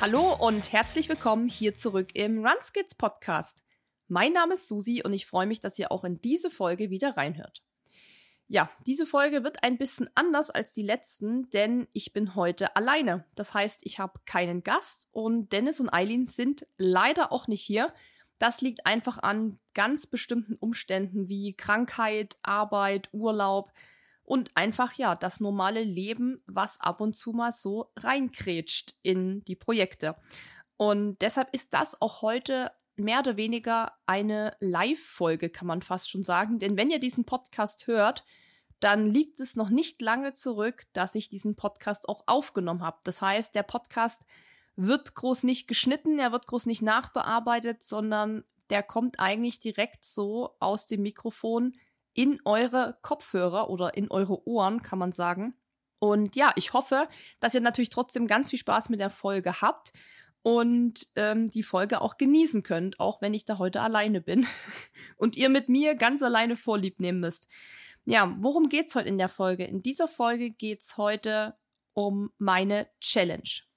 Hallo und herzlich willkommen hier zurück im Runskids Podcast. Mein Name ist Susi und ich freue mich, dass ihr auch in diese Folge wieder reinhört. Ja, diese Folge wird ein bisschen anders als die letzten, denn ich bin heute alleine. Das heißt, ich habe keinen Gast und Dennis und Eileen sind leider auch nicht hier. Das liegt einfach an ganz bestimmten Umständen wie Krankheit, Arbeit, Urlaub und einfach ja das normale Leben, was ab und zu mal so reinkrätscht in die Projekte. Und deshalb ist das auch heute mehr oder weniger eine Live-Folge, kann man fast schon sagen. Denn wenn ihr diesen Podcast hört, dann liegt es noch nicht lange zurück, dass ich diesen Podcast auch aufgenommen habe. Das heißt, der Podcast wird groß nicht geschnitten, er wird groß nicht nachbearbeitet, sondern der kommt eigentlich direkt so aus dem Mikrofon in eure Kopfhörer oder in eure Ohren, kann man sagen. Und ja, ich hoffe, dass ihr natürlich trotzdem ganz viel Spaß mit der Folge habt und ähm, die Folge auch genießen könnt, auch wenn ich da heute alleine bin und ihr mit mir ganz alleine Vorlieb nehmen müsst. Ja, worum geht's heute in der Folge? In dieser Folge geht's heute um meine Challenge.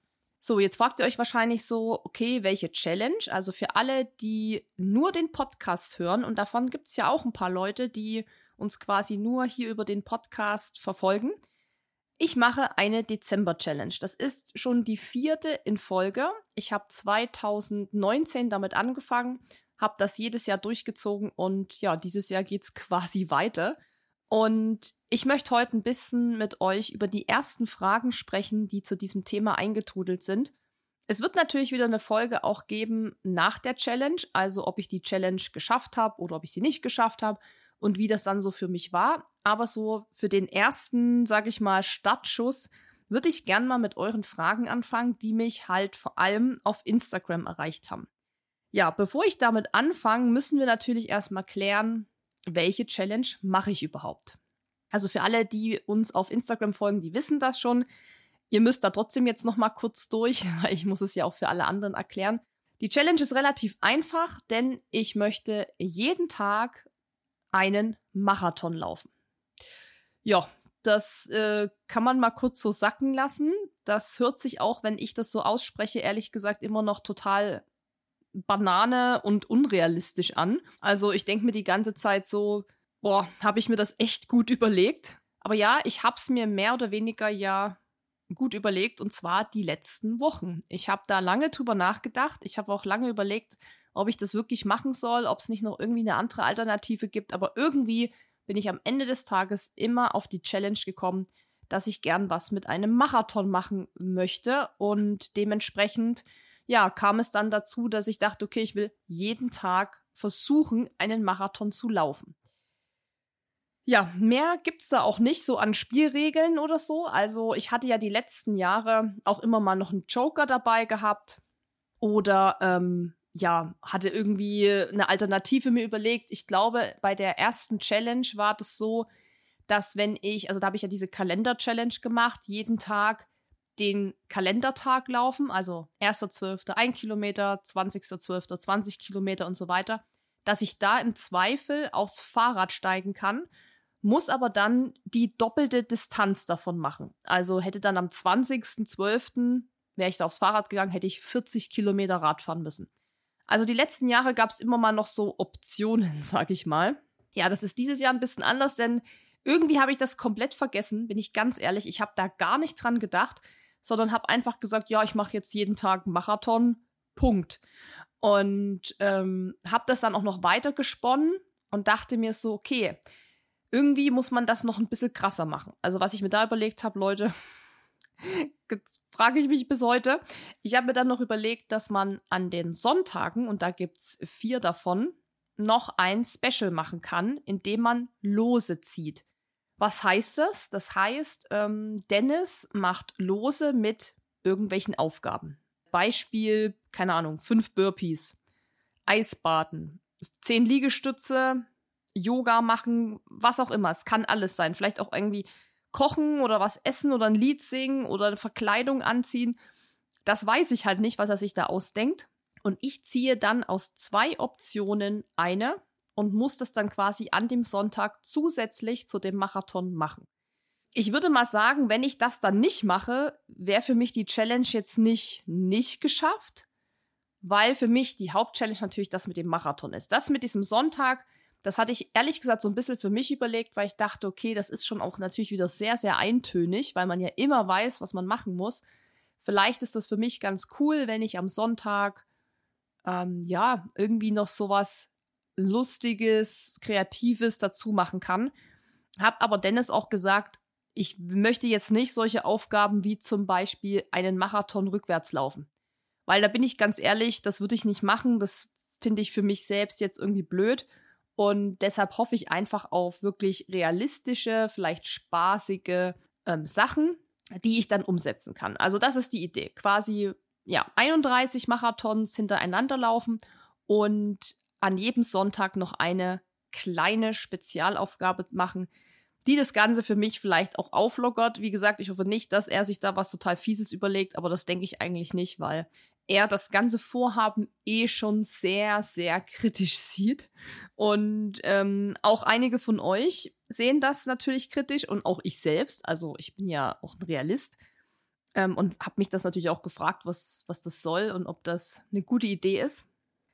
So, jetzt fragt ihr euch wahrscheinlich so, okay, welche Challenge? Also für alle, die nur den Podcast hören, und davon gibt's ja auch ein paar Leute, die uns quasi nur hier über den Podcast verfolgen. Ich mache eine Dezember-Challenge. Das ist schon die vierte in Folge. Ich habe 2019 damit angefangen, habe das jedes Jahr durchgezogen und ja, dieses Jahr geht's quasi weiter. Und ich möchte heute ein bisschen mit euch über die ersten Fragen sprechen, die zu diesem Thema eingetrudelt sind. Es wird natürlich wieder eine Folge auch geben nach der Challenge, also ob ich die Challenge geschafft habe oder ob ich sie nicht geschafft habe und wie das dann so für mich war. Aber so für den ersten, sag ich mal, Startschuss würde ich gern mal mit euren Fragen anfangen, die mich halt vor allem auf Instagram erreicht haben. Ja, bevor ich damit anfange, müssen wir natürlich erstmal klären, welche Challenge mache ich überhaupt? Also für alle, die uns auf Instagram folgen, die wissen das schon. Ihr müsst da trotzdem jetzt noch mal kurz durch, ich muss es ja auch für alle anderen erklären. Die Challenge ist relativ einfach, denn ich möchte jeden Tag einen Marathon laufen. Ja, das äh, kann man mal kurz so sacken lassen. Das hört sich auch, wenn ich das so ausspreche, ehrlich gesagt immer noch total Banane und unrealistisch an. Also ich denke mir die ganze Zeit so, boah, habe ich mir das echt gut überlegt. Aber ja, ich habe es mir mehr oder weniger ja gut überlegt und zwar die letzten Wochen. Ich habe da lange drüber nachgedacht. Ich habe auch lange überlegt, ob ich das wirklich machen soll, ob es nicht noch irgendwie eine andere Alternative gibt. Aber irgendwie bin ich am Ende des Tages immer auf die Challenge gekommen, dass ich gern was mit einem Marathon machen möchte und dementsprechend ja, kam es dann dazu, dass ich dachte, okay, ich will jeden Tag versuchen, einen Marathon zu laufen. Ja, mehr gibt's da auch nicht so an Spielregeln oder so. Also ich hatte ja die letzten Jahre auch immer mal noch einen Joker dabei gehabt oder ähm, ja, hatte irgendwie eine Alternative mir überlegt. Ich glaube, bei der ersten Challenge war das so, dass wenn ich, also da habe ich ja diese Kalender-Challenge gemacht, jeden Tag den Kalendertag laufen, also 1.12. 1 Kilometer, 20.12. 20 Kilometer und so weiter, dass ich da im Zweifel aufs Fahrrad steigen kann, muss aber dann die doppelte Distanz davon machen. Also hätte dann am 20.12. wäre ich da aufs Fahrrad gegangen, hätte ich 40 Kilometer Rad fahren müssen. Also die letzten Jahre gab es immer mal noch so Optionen, sag ich mal. Ja, das ist dieses Jahr ein bisschen anders, denn irgendwie habe ich das komplett vergessen, bin ich ganz ehrlich. Ich habe da gar nicht dran gedacht sondern habe einfach gesagt, ja, ich mache jetzt jeden Tag einen Marathon, Punkt. Und ähm, habe das dann auch noch weiter gesponnen und dachte mir so, okay, irgendwie muss man das noch ein bisschen krasser machen. Also was ich mir da überlegt habe, Leute, frage ich mich bis heute. Ich habe mir dann noch überlegt, dass man an den Sonntagen, und da gibt's vier davon, noch ein Special machen kann, indem man Lose zieht. Was heißt das? Das heißt, ähm, Dennis macht Lose mit irgendwelchen Aufgaben. Beispiel, keine Ahnung, fünf Burpees, Eisbaden, zehn Liegestütze, Yoga machen, was auch immer. Es kann alles sein. Vielleicht auch irgendwie kochen oder was essen oder ein Lied singen oder eine Verkleidung anziehen. Das weiß ich halt nicht, was er sich da ausdenkt. Und ich ziehe dann aus zwei Optionen eine und muss das dann quasi an dem Sonntag zusätzlich zu dem Marathon machen. ich würde mal sagen, wenn ich das dann nicht mache, wäre für mich die Challenge jetzt nicht nicht geschafft, weil für mich die Hauptchallenge natürlich das mit dem Marathon ist. Das mit diesem Sonntag, das hatte ich ehrlich gesagt so ein bisschen für mich überlegt, weil ich dachte, okay, das ist schon auch natürlich wieder sehr, sehr eintönig, weil man ja immer weiß, was man machen muss. Vielleicht ist das für mich ganz cool, wenn ich am Sonntag, ähm, ja, irgendwie noch sowas Lustiges, Kreatives dazu machen kann. Hab aber Dennis auch gesagt, ich möchte jetzt nicht solche Aufgaben wie zum Beispiel einen Marathon rückwärts laufen. Weil da bin ich ganz ehrlich, das würde ich nicht machen. Das finde ich für mich selbst jetzt irgendwie blöd. Und deshalb hoffe ich einfach auf wirklich realistische, vielleicht spaßige ähm, Sachen, die ich dann umsetzen kann. Also das ist die Idee. Quasi, ja, 31 Marathons hintereinander laufen und an jedem Sonntag noch eine kleine Spezialaufgabe machen, die das Ganze für mich vielleicht auch auflockert. Wie gesagt, ich hoffe nicht, dass er sich da was total Fieses überlegt, aber das denke ich eigentlich nicht, weil er das ganze Vorhaben eh schon sehr, sehr kritisch sieht. Und ähm, auch einige von euch sehen das natürlich kritisch und auch ich selbst. Also ich bin ja auch ein Realist ähm, und habe mich das natürlich auch gefragt, was, was das soll und ob das eine gute Idee ist.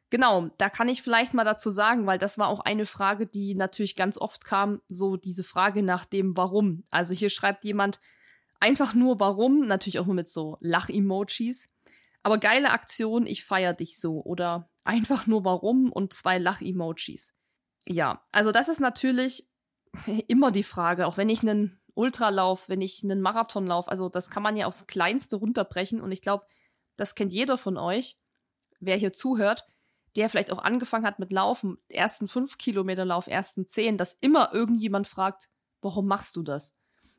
Genau, da kann ich vielleicht mal dazu sagen, weil das war auch eine Frage, die natürlich ganz oft kam, so diese Frage nach dem Warum. Also hier schreibt jemand einfach nur Warum, natürlich auch nur mit so Lach-Emojis. Aber geile Aktion, ich feier dich so. Oder einfach nur Warum und zwei Lach-Emojis. Ja, also das ist natürlich immer die Frage, auch wenn ich einen Ultralauf, wenn ich einen Marathon laufe, also das kann man ja aufs Kleinste runterbrechen und ich glaube, das kennt jeder von euch, wer hier zuhört der vielleicht auch angefangen hat mit Laufen, ersten fünf Kilometer Lauf, ersten zehn, dass immer irgendjemand fragt, warum machst du das?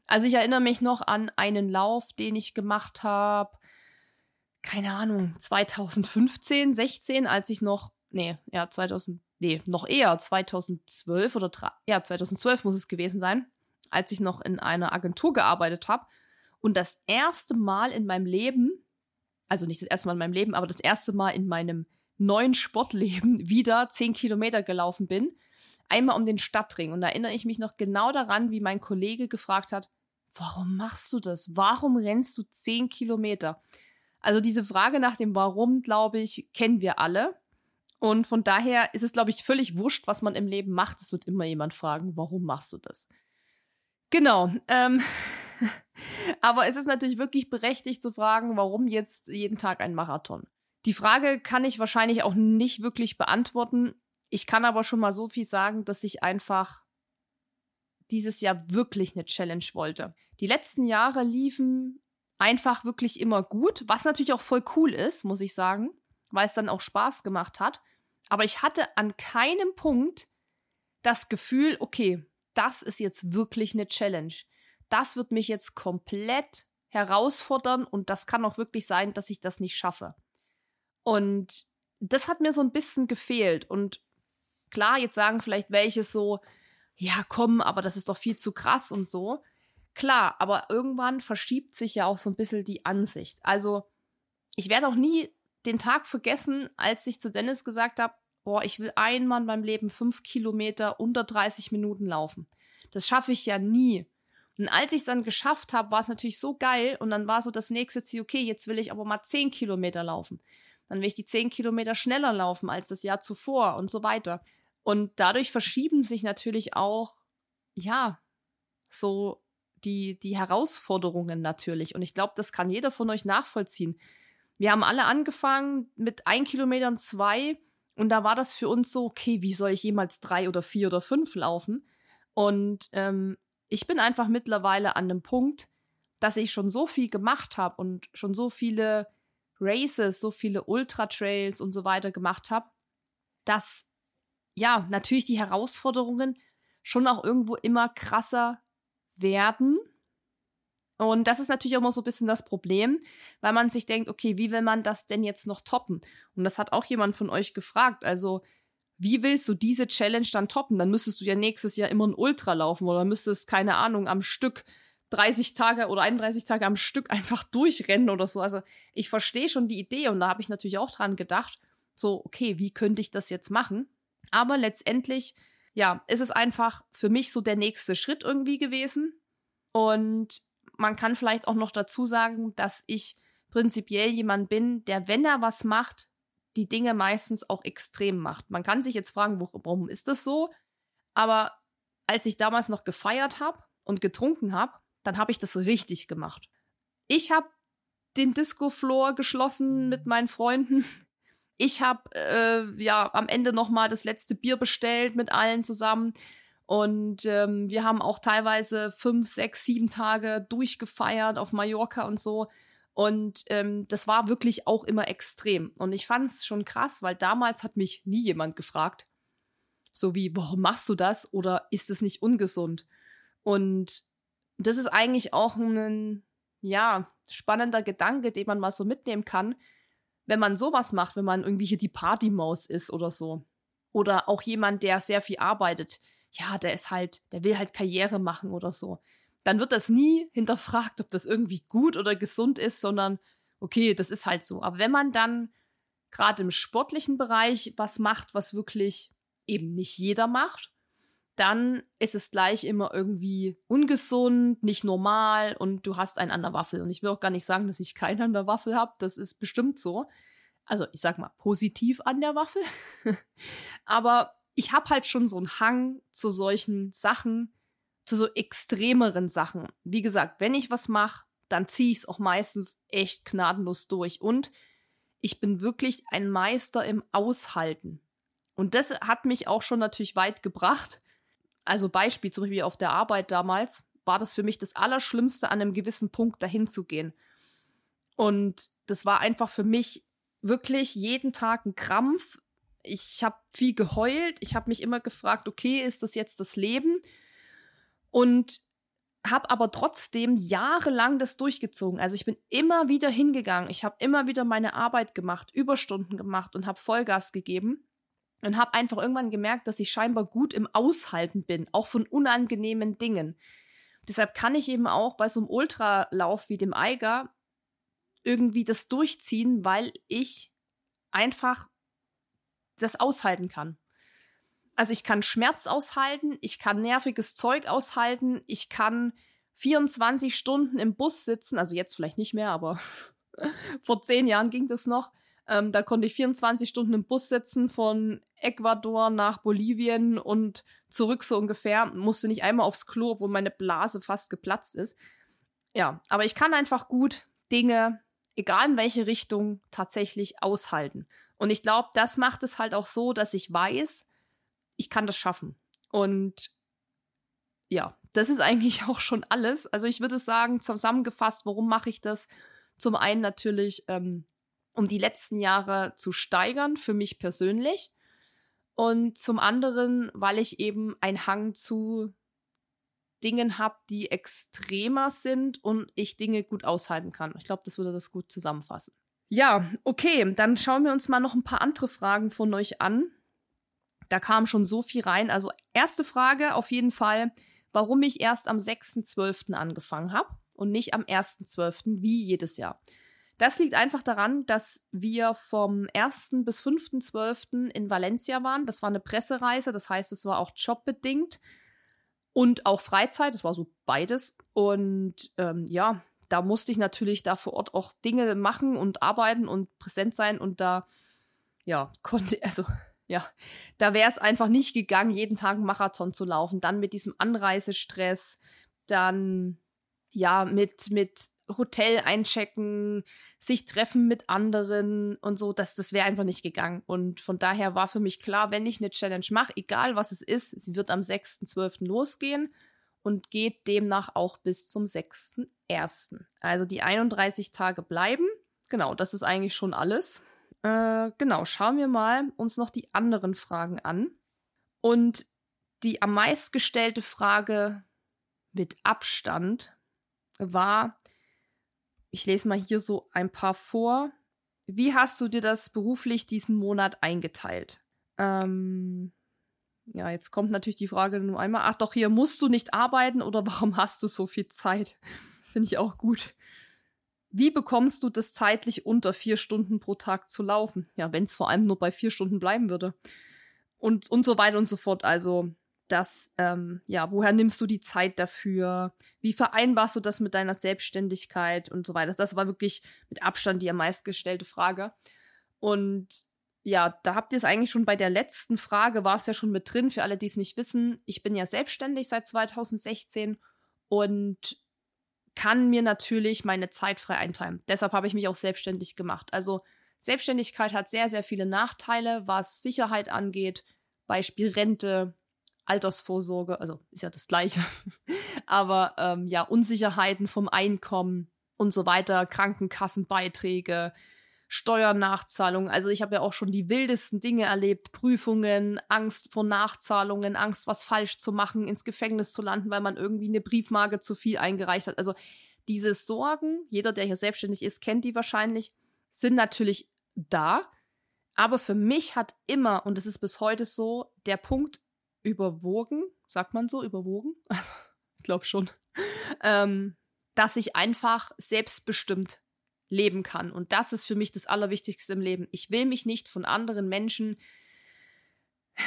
Also ich erinnere mich noch an einen Lauf, den ich gemacht habe, keine Ahnung, 2015, 16, als ich noch, nee, ja, 2000, nee, noch eher, 2012 oder, ja, 2012 muss es gewesen sein, als ich noch in einer Agentur gearbeitet habe und das erste Mal in meinem Leben, also nicht das erste Mal in meinem Leben, aber das erste Mal in meinem neuen Sportleben wieder zehn Kilometer gelaufen bin. Einmal um den Stadtring. Und da erinnere ich mich noch genau daran, wie mein Kollege gefragt hat, warum machst du das? Warum rennst du zehn Kilometer? Also diese Frage nach dem Warum, glaube ich, kennen wir alle. Und von daher ist es, glaube ich, völlig wurscht, was man im Leben macht. Es wird immer jemand fragen, warum machst du das? Genau. Ähm, aber es ist natürlich wirklich berechtigt zu fragen, warum jetzt jeden Tag ein Marathon? Die Frage kann ich wahrscheinlich auch nicht wirklich beantworten. Ich kann aber schon mal so viel sagen, dass ich einfach dieses Jahr wirklich eine Challenge wollte. Die letzten Jahre liefen einfach wirklich immer gut, was natürlich auch voll cool ist, muss ich sagen, weil es dann auch Spaß gemacht hat. Aber ich hatte an keinem Punkt das Gefühl, okay, das ist jetzt wirklich eine Challenge. Das wird mich jetzt komplett herausfordern und das kann auch wirklich sein, dass ich das nicht schaffe. Und das hat mir so ein bisschen gefehlt. Und klar, jetzt sagen vielleicht welche so, ja, komm, aber das ist doch viel zu krass und so. Klar, aber irgendwann verschiebt sich ja auch so ein bisschen die Ansicht. Also, ich werde auch nie den Tag vergessen, als ich zu Dennis gesagt habe, boah, ich will einmal in meinem Leben fünf Kilometer unter 30 Minuten laufen. Das schaffe ich ja nie. Und als ich es dann geschafft habe, war es natürlich so geil und dann war so das nächste Ziel, okay, jetzt will ich aber mal zehn Kilometer laufen dann will ich die zehn Kilometer schneller laufen als das Jahr zuvor und so weiter. Und dadurch verschieben sich natürlich auch, ja, so die, die Herausforderungen natürlich. Und ich glaube, das kann jeder von euch nachvollziehen. Wir haben alle angefangen mit ein Kilometern zwei und da war das für uns so, okay, wie soll ich jemals drei oder vier oder fünf laufen? Und ähm, ich bin einfach mittlerweile an dem Punkt, dass ich schon so viel gemacht habe und schon so viele Races, so viele Ultra-Trails und so weiter gemacht habe, dass ja natürlich die Herausforderungen schon auch irgendwo immer krasser werden. Und das ist natürlich auch immer so ein bisschen das Problem, weil man sich denkt, okay, wie will man das denn jetzt noch toppen? Und das hat auch jemand von euch gefragt. Also, wie willst du diese Challenge dann toppen? Dann müsstest du ja nächstes Jahr immer ein Ultra laufen oder müsstest, keine Ahnung, am Stück 30 Tage oder 31 Tage am Stück einfach durchrennen oder so. Also ich verstehe schon die Idee und da habe ich natürlich auch dran gedacht, so, okay, wie könnte ich das jetzt machen? Aber letztendlich, ja, ist es einfach für mich so der nächste Schritt irgendwie gewesen. Und man kann vielleicht auch noch dazu sagen, dass ich prinzipiell jemand bin, der, wenn er was macht, die Dinge meistens auch extrem macht. Man kann sich jetzt fragen, warum ist das so? Aber als ich damals noch gefeiert habe und getrunken habe, dann habe ich das richtig gemacht. Ich habe den Disco-Floor geschlossen mit meinen Freunden. Ich habe äh, ja am Ende noch mal das letzte Bier bestellt mit allen zusammen. Und ähm, wir haben auch teilweise fünf, sechs, sieben Tage durchgefeiert auf Mallorca und so. Und ähm, das war wirklich auch immer extrem. Und ich fand es schon krass, weil damals hat mich nie jemand gefragt, so wie, warum machst du das? Oder ist es nicht ungesund? Und das ist eigentlich auch ein, ja, spannender Gedanke, den man mal so mitnehmen kann, wenn man sowas macht, wenn man irgendwie hier die Partymaus ist oder so. Oder auch jemand, der sehr viel arbeitet. Ja, der ist halt, der will halt Karriere machen oder so dann wird das nie hinterfragt, ob das irgendwie gut oder gesund ist, sondern okay, das ist halt so. Aber wenn man dann gerade im sportlichen Bereich was macht, was wirklich eben nicht jeder macht, dann ist es gleich immer irgendwie ungesund, nicht normal und du hast einen an der Waffel. Und ich will auch gar nicht sagen, dass ich keinen an der Waffel habe. Das ist bestimmt so. Also ich sag mal positiv an der Waffel. Aber ich habe halt schon so einen Hang zu solchen Sachen, zu so extremeren Sachen. Wie gesagt, wenn ich was mache, dann ziehe ich es auch meistens echt gnadenlos durch. Und ich bin wirklich ein Meister im Aushalten. Und das hat mich auch schon natürlich weit gebracht. Also Beispiel, zum Beispiel auf der Arbeit damals, war das für mich das Allerschlimmste, an einem gewissen Punkt dahin zu gehen. Und das war einfach für mich wirklich jeden Tag ein Krampf. Ich habe viel geheult. Ich habe mich immer gefragt, okay, ist das jetzt das Leben? und habe aber trotzdem jahrelang das durchgezogen. Also ich bin immer wieder hingegangen, ich habe immer wieder meine Arbeit gemacht, Überstunden gemacht und habe Vollgas gegeben und habe einfach irgendwann gemerkt, dass ich scheinbar gut im Aushalten bin, auch von unangenehmen Dingen. Deshalb kann ich eben auch bei so einem Ultralauf wie dem Eiger irgendwie das durchziehen, weil ich einfach das aushalten kann. Also ich kann Schmerz aushalten, ich kann nerviges Zeug aushalten, ich kann 24 Stunden im Bus sitzen, also jetzt vielleicht nicht mehr, aber vor zehn Jahren ging das noch. Ähm, da konnte ich 24 Stunden im Bus sitzen von Ecuador nach Bolivien und zurück so ungefähr. Musste nicht einmal aufs Klo, obwohl meine Blase fast geplatzt ist. Ja, aber ich kann einfach gut Dinge, egal in welche Richtung, tatsächlich aushalten. Und ich glaube, das macht es halt auch so, dass ich weiß, ich kann das schaffen. Und ja, das ist eigentlich auch schon alles. Also ich würde sagen, zusammengefasst, warum mache ich das? Zum einen natürlich, ähm, um die letzten Jahre zu steigern, für mich persönlich. Und zum anderen, weil ich eben einen Hang zu Dingen habe, die extremer sind und ich Dinge gut aushalten kann. Ich glaube, das würde das gut zusammenfassen. Ja, okay, dann schauen wir uns mal noch ein paar andere Fragen von euch an da kam schon so viel rein. Also erste Frage auf jeden Fall, warum ich erst am 6.12. angefangen habe und nicht am 1.12. wie jedes Jahr. Das liegt einfach daran, dass wir vom 1. bis 5.12. in Valencia waren. Das war eine Pressereise, das heißt, es war auch jobbedingt und auch Freizeit, das war so beides. Und ähm, ja, da musste ich natürlich da vor Ort auch Dinge machen und arbeiten und präsent sein und da, ja, konnte, also ja, da wäre es einfach nicht gegangen, jeden Tag einen Marathon zu laufen. Dann mit diesem Anreisestress, dann ja, mit, mit Hotel einchecken, sich treffen mit anderen und so, das, das wäre einfach nicht gegangen. Und von daher war für mich klar, wenn ich eine Challenge mache, egal was es ist, sie wird am 6.12. losgehen und geht demnach auch bis zum 6.1. Also die 31 Tage bleiben. Genau, das ist eigentlich schon alles. Äh, genau, schauen wir mal uns noch die anderen Fragen an. Und die am meist gestellte Frage mit Abstand war, ich lese mal hier so ein paar vor. Wie hast du dir das beruflich diesen Monat eingeteilt? Ähm, ja, jetzt kommt natürlich die Frage nur einmal. Ach doch, hier musst du nicht arbeiten oder warum hast du so viel Zeit? Finde ich auch gut. Wie bekommst du das zeitlich unter vier Stunden pro Tag zu laufen? Ja, wenn es vor allem nur bei vier Stunden bleiben würde. Und, und so weiter und so fort. Also, dass, ähm, ja, woher nimmst du die Zeit dafür? Wie vereinbarst du das mit deiner Selbstständigkeit und so weiter? Das war wirklich mit Abstand die am meisten gestellte Frage. Und ja, da habt ihr es eigentlich schon bei der letzten Frage, war es ja schon mit drin, für alle, die es nicht wissen. Ich bin ja selbstständig seit 2016 und kann mir natürlich meine Zeit frei einteilen. Deshalb habe ich mich auch selbstständig gemacht. Also Selbstständigkeit hat sehr, sehr viele Nachteile, was Sicherheit angeht, Beispiel Rente, Altersvorsorge, also ist ja das gleiche, aber ähm, ja, Unsicherheiten vom Einkommen und so weiter, Krankenkassenbeiträge, Steuernachzahlungen. Also ich habe ja auch schon die wildesten Dinge erlebt, Prüfungen, Angst vor Nachzahlungen, Angst, was falsch zu machen, ins Gefängnis zu landen, weil man irgendwie eine Briefmarke zu viel eingereicht hat. Also diese Sorgen, jeder, der hier selbstständig ist, kennt die wahrscheinlich, sind natürlich da. Aber für mich hat immer, und es ist bis heute so, der Punkt überwogen, sagt man so, überwogen? Also, ich glaube schon, ähm, dass ich einfach selbstbestimmt leben kann. Und das ist für mich das Allerwichtigste im Leben. Ich will mich nicht von anderen Menschen,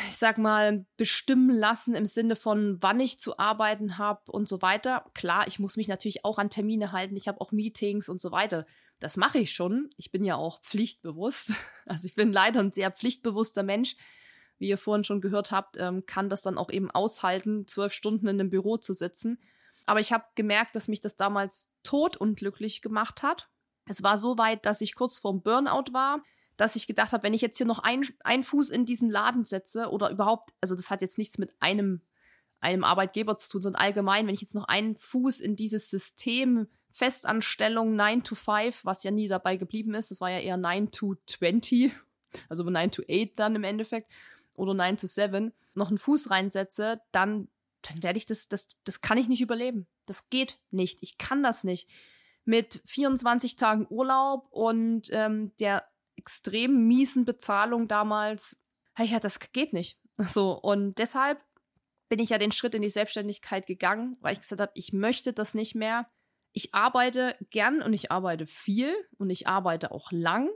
ich sag mal, bestimmen lassen im Sinne von, wann ich zu arbeiten habe und so weiter. Klar, ich muss mich natürlich auch an Termine halten. Ich habe auch Meetings und so weiter. Das mache ich schon. Ich bin ja auch pflichtbewusst. Also ich bin leider ein sehr pflichtbewusster Mensch. Wie ihr vorhin schon gehört habt, ähm, kann das dann auch eben aushalten, zwölf Stunden in einem Büro zu sitzen. Aber ich habe gemerkt, dass mich das damals totunglücklich gemacht hat es war so weit, dass ich kurz vorm Burnout war, dass ich gedacht habe, wenn ich jetzt hier noch einen Fuß in diesen Laden setze oder überhaupt, also das hat jetzt nichts mit einem, einem Arbeitgeber zu tun, sondern allgemein, wenn ich jetzt noch einen Fuß in dieses System Festanstellung 9 to 5, was ja nie dabei geblieben ist, das war ja eher 9 to 20, also 9 to 8 dann im Endeffekt, oder 9 to 7, noch einen Fuß reinsetze, dann, dann werde ich das, das, das kann ich nicht überleben. Das geht nicht. Ich kann das nicht mit 24 Tagen Urlaub und ähm, der extrem miesen Bezahlung damals, ja, das geht nicht. So, und deshalb bin ich ja den Schritt in die Selbstständigkeit gegangen, weil ich gesagt habe, ich möchte das nicht mehr. Ich arbeite gern und ich arbeite viel und ich arbeite auch lang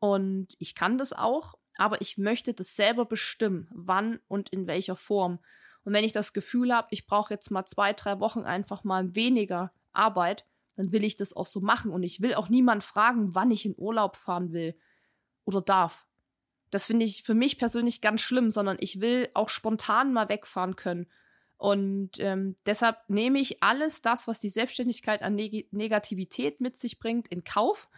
und ich kann das auch, aber ich möchte das selber bestimmen, wann und in welcher Form. Und wenn ich das Gefühl habe, ich brauche jetzt mal zwei, drei Wochen einfach mal weniger Arbeit, dann will ich das auch so machen. Und ich will auch niemand fragen, wann ich in Urlaub fahren will oder darf. Das finde ich für mich persönlich ganz schlimm, sondern ich will auch spontan mal wegfahren können. Und ähm, deshalb nehme ich alles das, was die Selbstständigkeit an Neg Negativität mit sich bringt, in Kauf,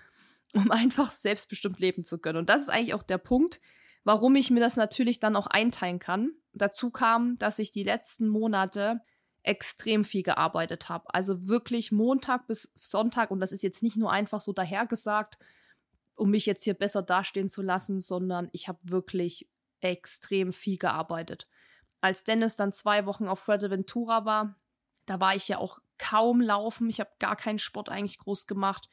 um einfach selbstbestimmt leben zu können. Und das ist eigentlich auch der Punkt, warum ich mir das natürlich dann auch einteilen kann. Dazu kam, dass ich die letzten Monate extrem viel gearbeitet habe. Also wirklich Montag bis Sonntag und das ist jetzt nicht nur einfach so dahergesagt, um mich jetzt hier besser dastehen zu lassen, sondern ich habe wirklich extrem viel gearbeitet. Als Dennis dann zwei Wochen auf Fuerteventura war, da war ich ja auch kaum laufen. Ich habe gar keinen Sport eigentlich groß gemacht.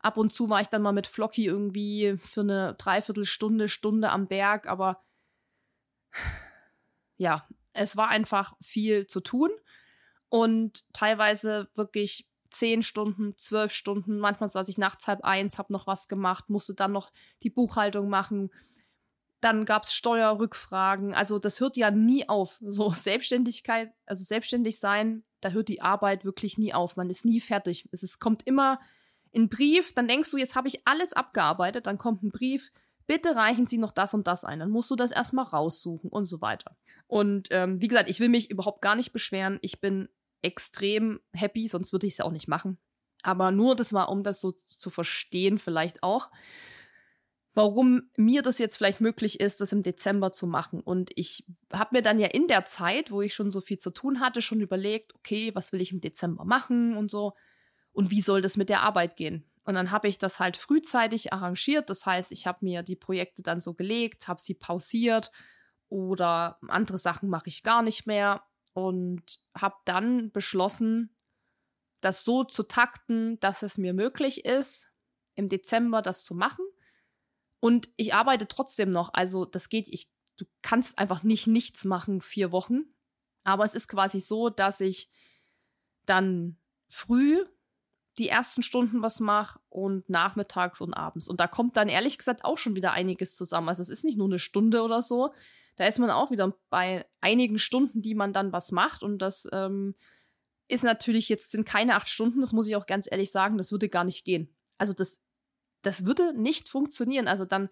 Ab und zu war ich dann mal mit Flocky irgendwie für eine Dreiviertelstunde, Stunde am Berg, aber ja, es war einfach viel zu tun und teilweise wirklich zehn Stunden, zwölf Stunden. Manchmal saß ich nachts halb eins, hab noch was gemacht, musste dann noch die Buchhaltung machen. Dann gab's Steuerrückfragen. Also das hört ja nie auf. So Selbstständigkeit, also selbstständig sein, da hört die Arbeit wirklich nie auf. Man ist nie fertig. Es ist, kommt immer ein Brief, dann denkst du, jetzt habe ich alles abgearbeitet, dann kommt ein Brief, bitte reichen Sie noch das und das ein. Dann musst du das erstmal raussuchen und so weiter. Und ähm, wie gesagt, ich will mich überhaupt gar nicht beschweren. Ich bin extrem happy, sonst würde ich es ja auch nicht machen. Aber nur das war, um das so zu verstehen, vielleicht auch, warum mir das jetzt vielleicht möglich ist, das im Dezember zu machen. Und ich habe mir dann ja in der Zeit, wo ich schon so viel zu tun hatte, schon überlegt, okay, was will ich im Dezember machen und so. Und wie soll das mit der Arbeit gehen? Und dann habe ich das halt frühzeitig arrangiert. Das heißt, ich habe mir die Projekte dann so gelegt, habe sie pausiert oder andere Sachen mache ich gar nicht mehr und habe dann beschlossen, das so zu takten, dass es mir möglich ist, im Dezember das zu machen. Und ich arbeite trotzdem noch. Also das geht, ich, du kannst einfach nicht nichts machen vier Wochen. Aber es ist quasi so, dass ich dann früh die ersten Stunden was mache und nachmittags und abends. Und da kommt dann ehrlich gesagt auch schon wieder einiges zusammen. Also es ist nicht nur eine Stunde oder so, da ist man auch wieder bei einigen Stunden, die man dann was macht. Und das ähm, ist natürlich jetzt sind keine acht Stunden, das muss ich auch ganz ehrlich sagen, das würde gar nicht gehen. Also das, das würde nicht funktionieren. Also dann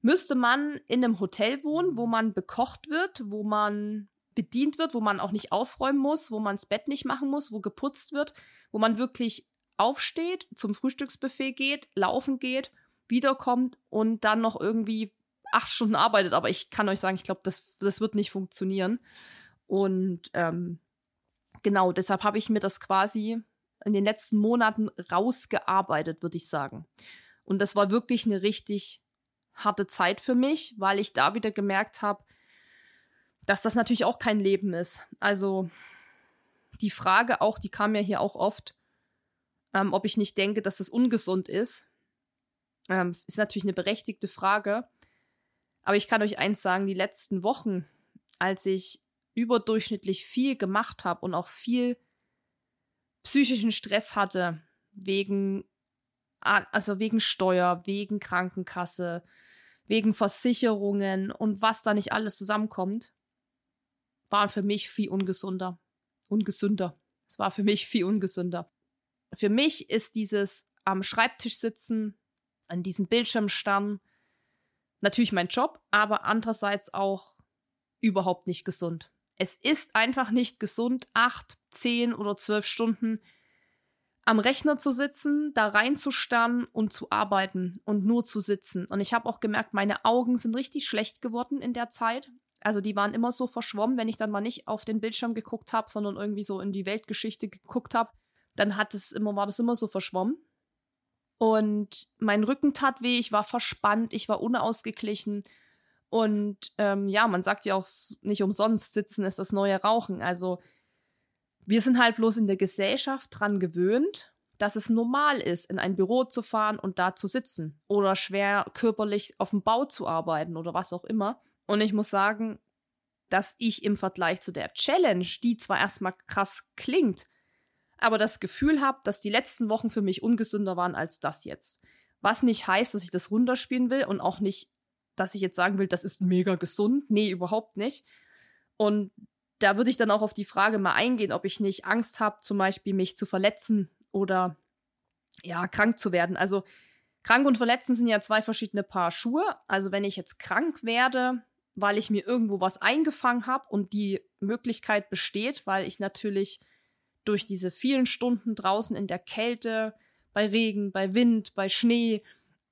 müsste man in einem Hotel wohnen, wo man bekocht wird, wo man bedient wird, wo man auch nicht aufräumen muss, wo man das Bett nicht machen muss, wo geputzt wird, wo man wirklich aufsteht, zum Frühstücksbuffet geht, laufen geht, wiederkommt und dann noch irgendwie acht Stunden arbeitet. Aber ich kann euch sagen, ich glaube, das, das wird nicht funktionieren. Und ähm, genau, deshalb habe ich mir das quasi in den letzten Monaten rausgearbeitet, würde ich sagen. Und das war wirklich eine richtig harte Zeit für mich, weil ich da wieder gemerkt habe, dass das natürlich auch kein Leben ist. Also die Frage auch, die kam ja hier auch oft, ähm, ob ich nicht denke, dass das ungesund ist, ähm, ist natürlich eine berechtigte Frage. Aber ich kann euch eins sagen, die letzten Wochen, als ich überdurchschnittlich viel gemacht habe und auch viel psychischen Stress hatte, wegen, also wegen Steuer, wegen Krankenkasse, wegen Versicherungen und was da nicht alles zusammenkommt, waren für mich viel ungesunder. Ungesünder. Es war für mich viel ungesünder. Für mich ist dieses am Schreibtisch sitzen, an diesem Bildschirm starren, natürlich mein Job, aber andererseits auch überhaupt nicht gesund. Es ist einfach nicht gesund, acht, zehn oder zwölf Stunden am Rechner zu sitzen, da reinzustarren und zu arbeiten und nur zu sitzen. Und ich habe auch gemerkt, meine Augen sind richtig schlecht geworden in der Zeit. Also die waren immer so verschwommen, wenn ich dann mal nicht auf den Bildschirm geguckt habe, sondern irgendwie so in die Weltgeschichte geguckt habe, dann hat es immer, war das immer so verschwommen. Und mein Rücken tat weh, ich war verspannt, ich war unausgeglichen. Und ähm, ja, man sagt ja auch nicht umsonst, sitzen ist das neue Rauchen. Also wir sind halt bloß in der Gesellschaft dran gewöhnt, dass es normal ist, in ein Büro zu fahren und da zu sitzen oder schwer körperlich auf dem Bau zu arbeiten oder was auch immer. Und ich muss sagen, dass ich im Vergleich zu der Challenge, die zwar erstmal krass klingt, aber das Gefühl habe, dass die letzten Wochen für mich ungesünder waren als das jetzt. Was nicht heißt, dass ich das runterspielen will und auch nicht, dass ich jetzt sagen will, das ist mega gesund. Nee, überhaupt nicht. Und da würde ich dann auch auf die Frage mal eingehen, ob ich nicht Angst habe, zum Beispiel mich zu verletzen oder ja, krank zu werden. Also krank und verletzen sind ja zwei verschiedene Paar Schuhe. Also wenn ich jetzt krank werde, weil ich mir irgendwo was eingefangen habe und die Möglichkeit besteht, weil ich natürlich durch diese vielen Stunden draußen in der Kälte, bei Regen, bei Wind, bei Schnee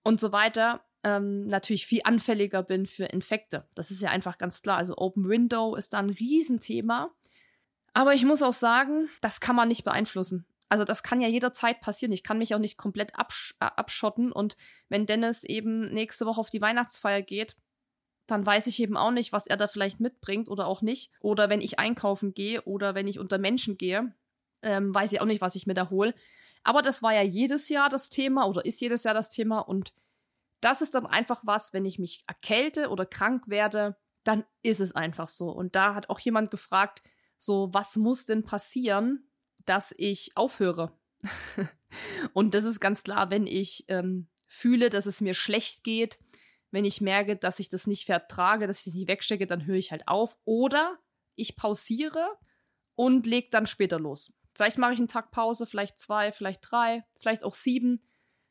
und so weiter, ähm, natürlich viel anfälliger bin für Infekte. Das ist ja einfach ganz klar. Also Open Window ist da ein Riesenthema. Aber ich muss auch sagen, das kann man nicht beeinflussen. Also das kann ja jederzeit passieren. Ich kann mich auch nicht komplett absch äh, abschotten. Und wenn Dennis eben nächste Woche auf die Weihnachtsfeier geht, dann weiß ich eben auch nicht, was er da vielleicht mitbringt oder auch nicht. Oder wenn ich einkaufen gehe oder wenn ich unter Menschen gehe, ähm, weiß ich auch nicht, was ich mir da hole. Aber das war ja jedes Jahr das Thema oder ist jedes Jahr das Thema. Und das ist dann einfach was, wenn ich mich erkälte oder krank werde, dann ist es einfach so. Und da hat auch jemand gefragt, so, was muss denn passieren, dass ich aufhöre? und das ist ganz klar, wenn ich ähm, fühle, dass es mir schlecht geht, wenn ich merke, dass ich das nicht vertrage, dass ich das nicht wegstecke, dann höre ich halt auf. Oder ich pausiere und lege dann später los. Vielleicht mache ich einen Tag Pause, vielleicht zwei, vielleicht drei, vielleicht auch sieben.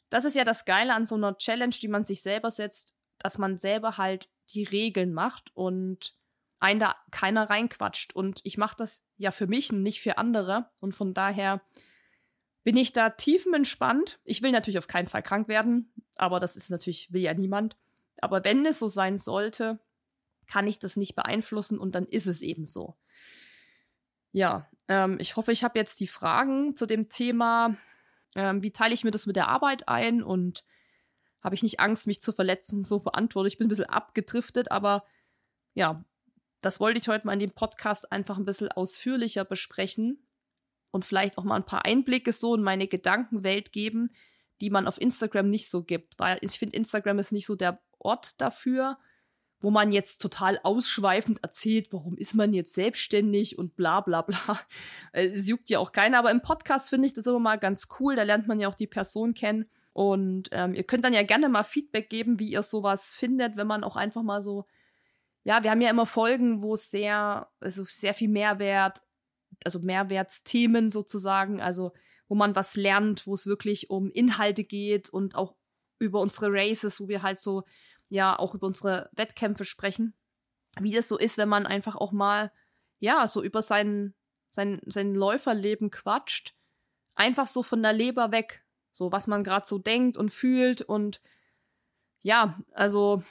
Das ist ja das Geile an so einer Challenge, die man sich selber setzt, dass man selber halt die Regeln macht und einen da keiner reinquatscht. Und ich mache das ja für mich und nicht für andere. Und von daher bin ich da tiefenentspannt. Ich will natürlich auf keinen Fall krank werden, aber das ist natürlich, will ja niemand. Aber wenn es so sein sollte, kann ich das nicht beeinflussen und dann ist es eben so. Ja, ähm, ich hoffe, ich habe jetzt die Fragen zu dem Thema, ähm, wie teile ich mir das mit der Arbeit ein und habe ich nicht Angst, mich zu verletzen, so beantwortet. Ich bin ein bisschen abgedriftet, aber ja, das wollte ich heute mal in dem Podcast einfach ein bisschen ausführlicher besprechen und vielleicht auch mal ein paar Einblicke so in meine Gedankenwelt geben, die man auf Instagram nicht so gibt, weil ich finde, Instagram ist nicht so der Ort dafür, wo man jetzt total ausschweifend erzählt, warum ist man jetzt selbstständig und bla bla bla. Äh, es juckt ja auch keiner, aber im Podcast finde ich das immer mal ganz cool, da lernt man ja auch die Person kennen. Und ähm, ihr könnt dann ja gerne mal Feedback geben, wie ihr sowas findet, wenn man auch einfach mal so, ja, wir haben ja immer Folgen, wo es sehr, also sehr viel Mehrwert, also Mehrwertsthemen sozusagen, also wo man was lernt, wo es wirklich um Inhalte geht und auch über unsere Races, wo wir halt so, ja, auch über unsere Wettkämpfe sprechen. Wie das so ist, wenn man einfach auch mal, ja, so über sein, sein, sein Läuferleben quatscht. Einfach so von der Leber weg. So, was man gerade so denkt und fühlt und ja, also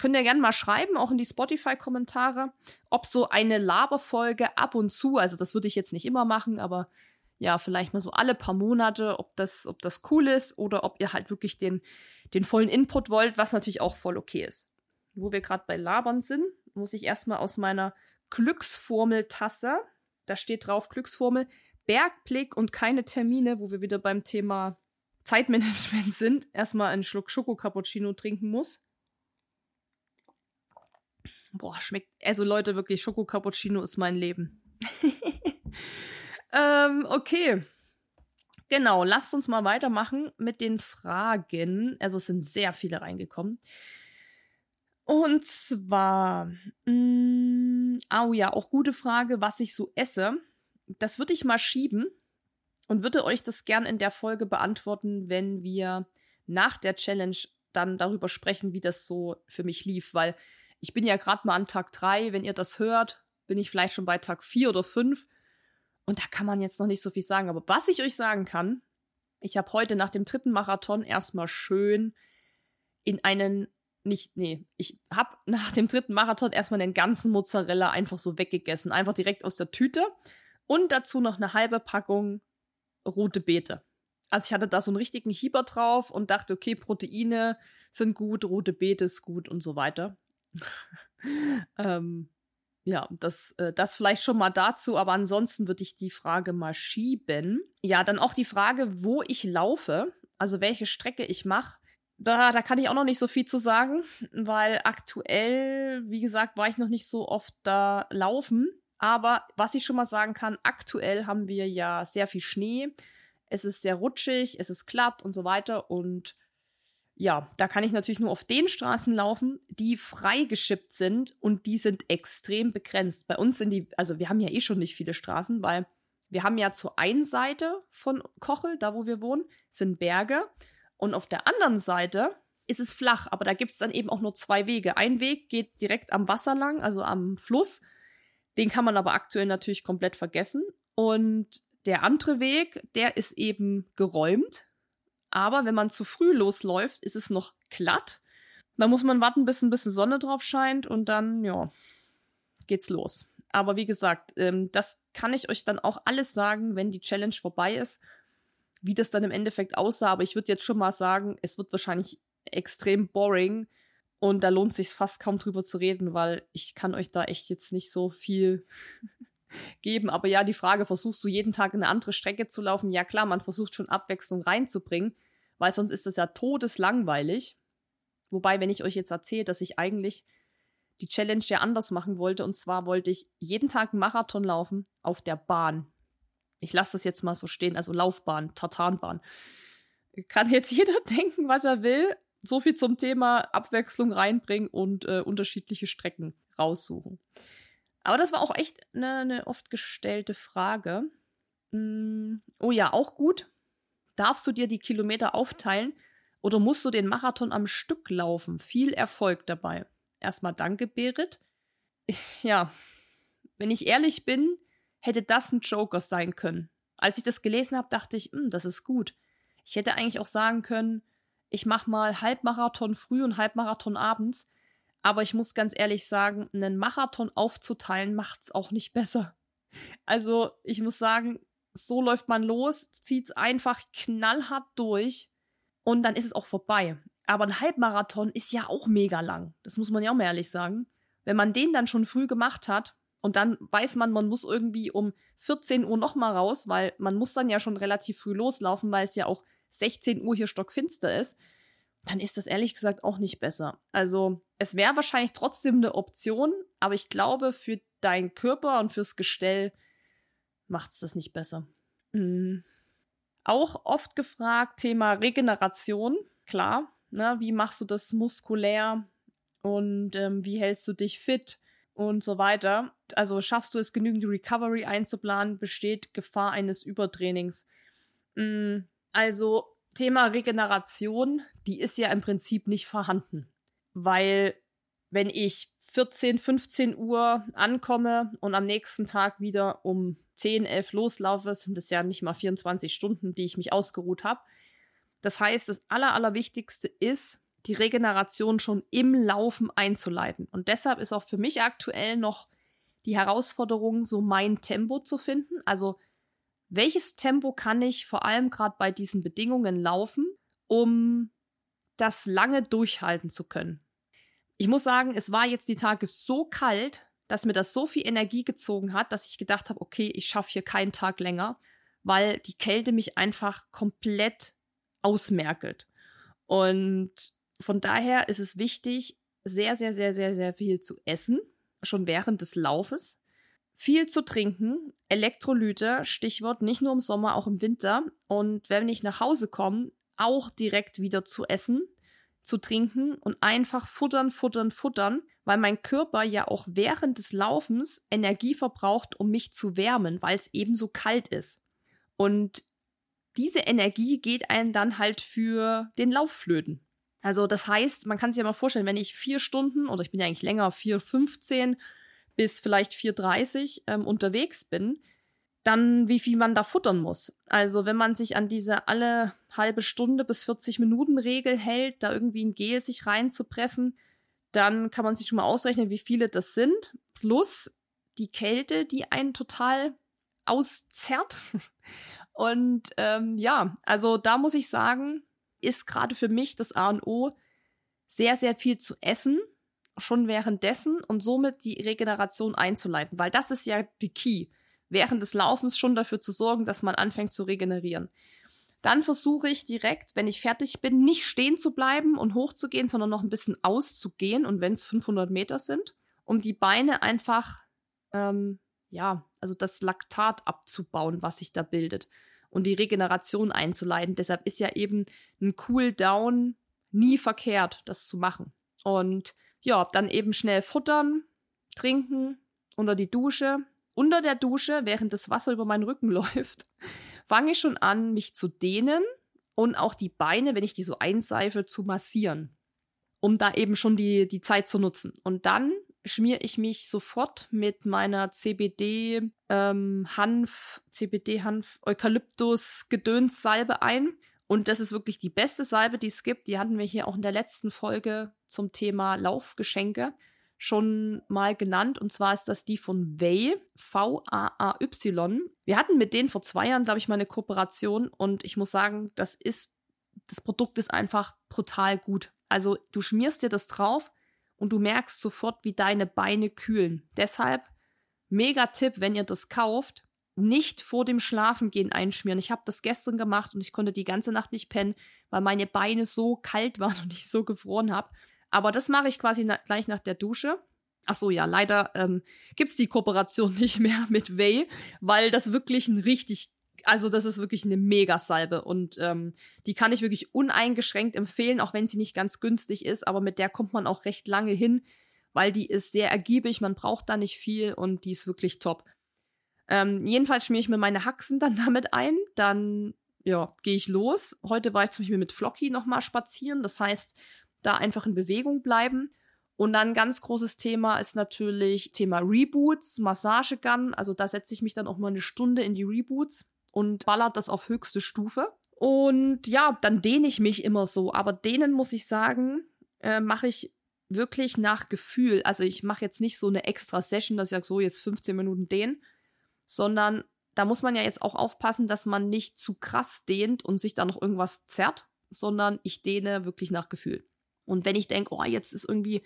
könnt ihr gerne mal schreiben, auch in die Spotify-Kommentare, ob so eine Laberfolge ab und zu, also das würde ich jetzt nicht immer machen, aber ja, vielleicht mal so alle paar Monate, ob das, ob das cool ist oder ob ihr halt wirklich den, den vollen Input wollt, was natürlich auch voll okay ist. Wo wir gerade bei Labern sind, muss ich erstmal aus meiner Glücksformel-Tasse, da steht drauf Glücksformel, Bergblick und keine Termine, wo wir wieder beim Thema Zeitmanagement sind, erstmal einen Schluck Schoko-Cappuccino trinken muss. Boah, schmeckt. Also Leute, wirklich, Schoko-Cappuccino ist mein Leben. ähm, okay. Genau, lasst uns mal weitermachen mit den Fragen. Also es sind sehr viele reingekommen. Und zwar, mh, mm, oh ja, auch gute Frage, was ich so esse. Das würde ich mal schieben und würde euch das gern in der Folge beantworten, wenn wir nach der Challenge dann darüber sprechen, wie das so für mich lief, weil ich bin ja gerade mal an Tag drei. Wenn ihr das hört, bin ich vielleicht schon bei Tag vier oder fünf. Und da kann man jetzt noch nicht so viel sagen. Aber was ich euch sagen kann, ich habe heute nach dem dritten Marathon erstmal schön in einen, nicht, nee, ich habe nach dem dritten Marathon erstmal den ganzen Mozzarella einfach so weggegessen. Einfach direkt aus der Tüte. Und dazu noch eine halbe Packung rote Beete. Also ich hatte da so einen richtigen Hieber drauf und dachte, okay, Proteine sind gut, rote Beete ist gut und so weiter. ähm, ja, das, äh, das vielleicht schon mal dazu, aber ansonsten würde ich die Frage mal schieben. Ja, dann auch die Frage, wo ich laufe, also welche Strecke ich mache. Da, da kann ich auch noch nicht so viel zu sagen, weil aktuell, wie gesagt, war ich noch nicht so oft da laufen. Aber was ich schon mal sagen kann, aktuell haben wir ja sehr viel Schnee. Es ist sehr rutschig, es ist glatt und so weiter. Und ja, da kann ich natürlich nur auf den Straßen laufen, die freigeschippt sind und die sind extrem begrenzt. Bei uns sind die, also wir haben ja eh schon nicht viele Straßen, weil wir haben ja zur einen Seite von Kochel, da wo wir wohnen, sind Berge und auf der anderen Seite ist es flach, aber da gibt es dann eben auch nur zwei Wege. Ein Weg geht direkt am Wasser lang, also am Fluss. Den kann man aber aktuell natürlich komplett vergessen. Und der andere Weg, der ist eben geräumt. Aber wenn man zu früh losläuft, ist es noch glatt. Da muss man warten, bis ein bisschen Sonne drauf scheint und dann, ja, geht's los. Aber wie gesagt, ähm, das kann ich euch dann auch alles sagen, wenn die Challenge vorbei ist, wie das dann im Endeffekt aussah. Aber ich würde jetzt schon mal sagen, es wird wahrscheinlich extrem boring und da lohnt sich fast kaum drüber zu reden, weil ich kann euch da echt jetzt nicht so viel geben. Aber ja, die Frage, versuchst du jeden Tag eine andere Strecke zu laufen? Ja klar, man versucht schon Abwechslung reinzubringen, weil sonst ist das ja todeslangweilig. Wobei, wenn ich euch jetzt erzähle, dass ich eigentlich die Challenge ja anders machen wollte, und zwar wollte ich jeden Tag einen Marathon laufen auf der Bahn. Ich lasse das jetzt mal so stehen, also Laufbahn, Tartanbahn. Kann jetzt jeder denken, was er will. So viel zum Thema Abwechslung reinbringen und äh, unterschiedliche Strecken raussuchen. Aber das war auch echt eine, eine oft gestellte Frage. Mm, oh ja, auch gut. Darfst du dir die Kilometer aufteilen oder musst du den Marathon am Stück laufen? Viel Erfolg dabei. Erstmal danke, Berit. Ja, wenn ich ehrlich bin, hätte das ein Joker sein können. Als ich das gelesen habe, dachte ich, hm, das ist gut. Ich hätte eigentlich auch sagen können, ich mache mal Halbmarathon früh und Halbmarathon abends, aber ich muss ganz ehrlich sagen, einen Marathon aufzuteilen macht's auch nicht besser. Also, ich muss sagen, so läuft man los, zieht's einfach knallhart durch und dann ist es auch vorbei. Aber ein Halbmarathon ist ja auch mega lang. Das muss man ja auch mal ehrlich sagen. Wenn man den dann schon früh gemacht hat und dann weiß man, man muss irgendwie um 14 Uhr nochmal raus, weil man muss dann ja schon relativ früh loslaufen, weil es ja auch 16 Uhr hier stockfinster ist dann ist das ehrlich gesagt auch nicht besser. Also es wäre wahrscheinlich trotzdem eine Option, aber ich glaube, für deinen Körper und fürs Gestell macht es das nicht besser. Mhm. Auch oft gefragt, Thema Regeneration. Klar, ne, wie machst du das muskulär? und ähm, wie hältst du dich fit und so weiter. Also schaffst du es, genügend Recovery einzuplanen, besteht Gefahr eines Übertrainings. Mm, also Thema Regeneration, die ist ja im Prinzip nicht vorhanden, weil wenn ich 14, 15 Uhr ankomme und am nächsten Tag wieder um 10, 11 loslaufe, sind es ja nicht mal 24 Stunden, die ich mich ausgeruht habe. Das heißt, das Aller, Allerwichtigste ist, die Regeneration schon im Laufen einzuleiten. Und deshalb ist auch für mich aktuell noch die Herausforderung, so mein Tempo zu finden. Also, welches Tempo kann ich vor allem gerade bei diesen Bedingungen laufen, um das lange durchhalten zu können? Ich muss sagen, es war jetzt die Tage so kalt, dass mir das so viel Energie gezogen hat, dass ich gedacht habe, okay, ich schaffe hier keinen Tag länger, weil die Kälte mich einfach komplett ausmerkelt. Und von daher ist es wichtig, sehr, sehr, sehr, sehr, sehr viel zu essen, schon während des Laufes. Viel zu trinken, Elektrolyte, Stichwort, nicht nur im Sommer, auch im Winter. Und wenn ich nach Hause komme, auch direkt wieder zu essen, zu trinken und einfach futtern, futtern, futtern, weil mein Körper ja auch während des Laufens Energie verbraucht, um mich zu wärmen, weil es eben so kalt ist. Und diese Energie geht einem dann halt für den Laufflöten. Also das heißt, man kann sich ja mal vorstellen, wenn ich vier Stunden oder ich bin ja eigentlich länger, 4,15 bis vielleicht 4,30 ähm, unterwegs bin, dann wie viel man da futtern muss. Also wenn man sich an diese alle halbe Stunde bis 40 Minuten Regel hält, da irgendwie ein Gel sich reinzupressen, dann kann man sich schon mal ausrechnen, wie viele das sind. Plus die Kälte, die einen total auszerrt. Und ähm, ja, also da muss ich sagen, ist gerade für mich das A und O, sehr, sehr viel zu essen, schon währenddessen und somit die Regeneration einzuleiten, weil das ist ja die Key, während des Laufens schon dafür zu sorgen, dass man anfängt zu regenerieren. Dann versuche ich direkt, wenn ich fertig bin, nicht stehen zu bleiben und hochzugehen, sondern noch ein bisschen auszugehen und wenn es 500 Meter sind, um die Beine einfach, ähm, ja, also das Laktat abzubauen, was sich da bildet und die Regeneration einzuleiten. Deshalb ist ja eben ein Cool-Down nie verkehrt, das zu machen. Und ja, dann eben schnell futtern, trinken, unter die Dusche. Unter der Dusche, während das Wasser über meinen Rücken läuft, fange ich schon an, mich zu dehnen und auch die Beine, wenn ich die so einseife, zu massieren, um da eben schon die, die Zeit zu nutzen. Und dann schmiere ich mich sofort mit meiner CBD ähm, Hanf, CBD Hanf, Eukalyptus Gedöns-Salbe ein. Und das ist wirklich die beste Salbe, die es gibt. Die hatten wir hier auch in der letzten Folge zum Thema Laufgeschenke schon mal genannt. Und zwar ist das die von Way, V-A-A-Y. Wir hatten mit denen vor zwei Jahren, glaube ich, mal eine Kooperation. Und ich muss sagen, das ist, das Produkt ist einfach brutal gut. Also du schmierst dir das drauf und du merkst sofort, wie deine Beine kühlen. Deshalb mega Tipp, wenn ihr das kauft, nicht vor dem Schlafengehen einschmieren. Ich habe das gestern gemacht und ich konnte die ganze Nacht nicht pennen, weil meine Beine so kalt waren und ich so gefroren habe. Aber das mache ich quasi na gleich nach der Dusche. Ach so, ja, leider ähm, gibt es die Kooperation nicht mehr mit Way, weil das wirklich ein richtig also das ist wirklich eine Mega-Salbe und ähm, die kann ich wirklich uneingeschränkt empfehlen, auch wenn sie nicht ganz günstig ist, aber mit der kommt man auch recht lange hin, weil die ist sehr ergiebig, man braucht da nicht viel und die ist wirklich top. Ähm, jedenfalls schmiere ich mir meine Haxen dann damit ein, dann ja, gehe ich los. Heute war ich zum Beispiel mit Flocky nochmal spazieren, das heißt, da einfach in Bewegung bleiben. Und dann ganz großes Thema ist natürlich Thema Reboots, Massagegun. Also da setze ich mich dann auch mal eine Stunde in die Reboots und ballert das auf höchste Stufe. Und ja, dann dehne ich mich immer so. Aber dehnen muss ich sagen, äh, mache ich wirklich nach Gefühl. Also ich mache jetzt nicht so eine extra Session, dass ich sage, so jetzt 15 Minuten dehnen, sondern da muss man ja jetzt auch aufpassen, dass man nicht zu krass dehnt und sich da noch irgendwas zerrt, sondern ich dehne wirklich nach Gefühl. Und wenn ich denke, oh, jetzt ist irgendwie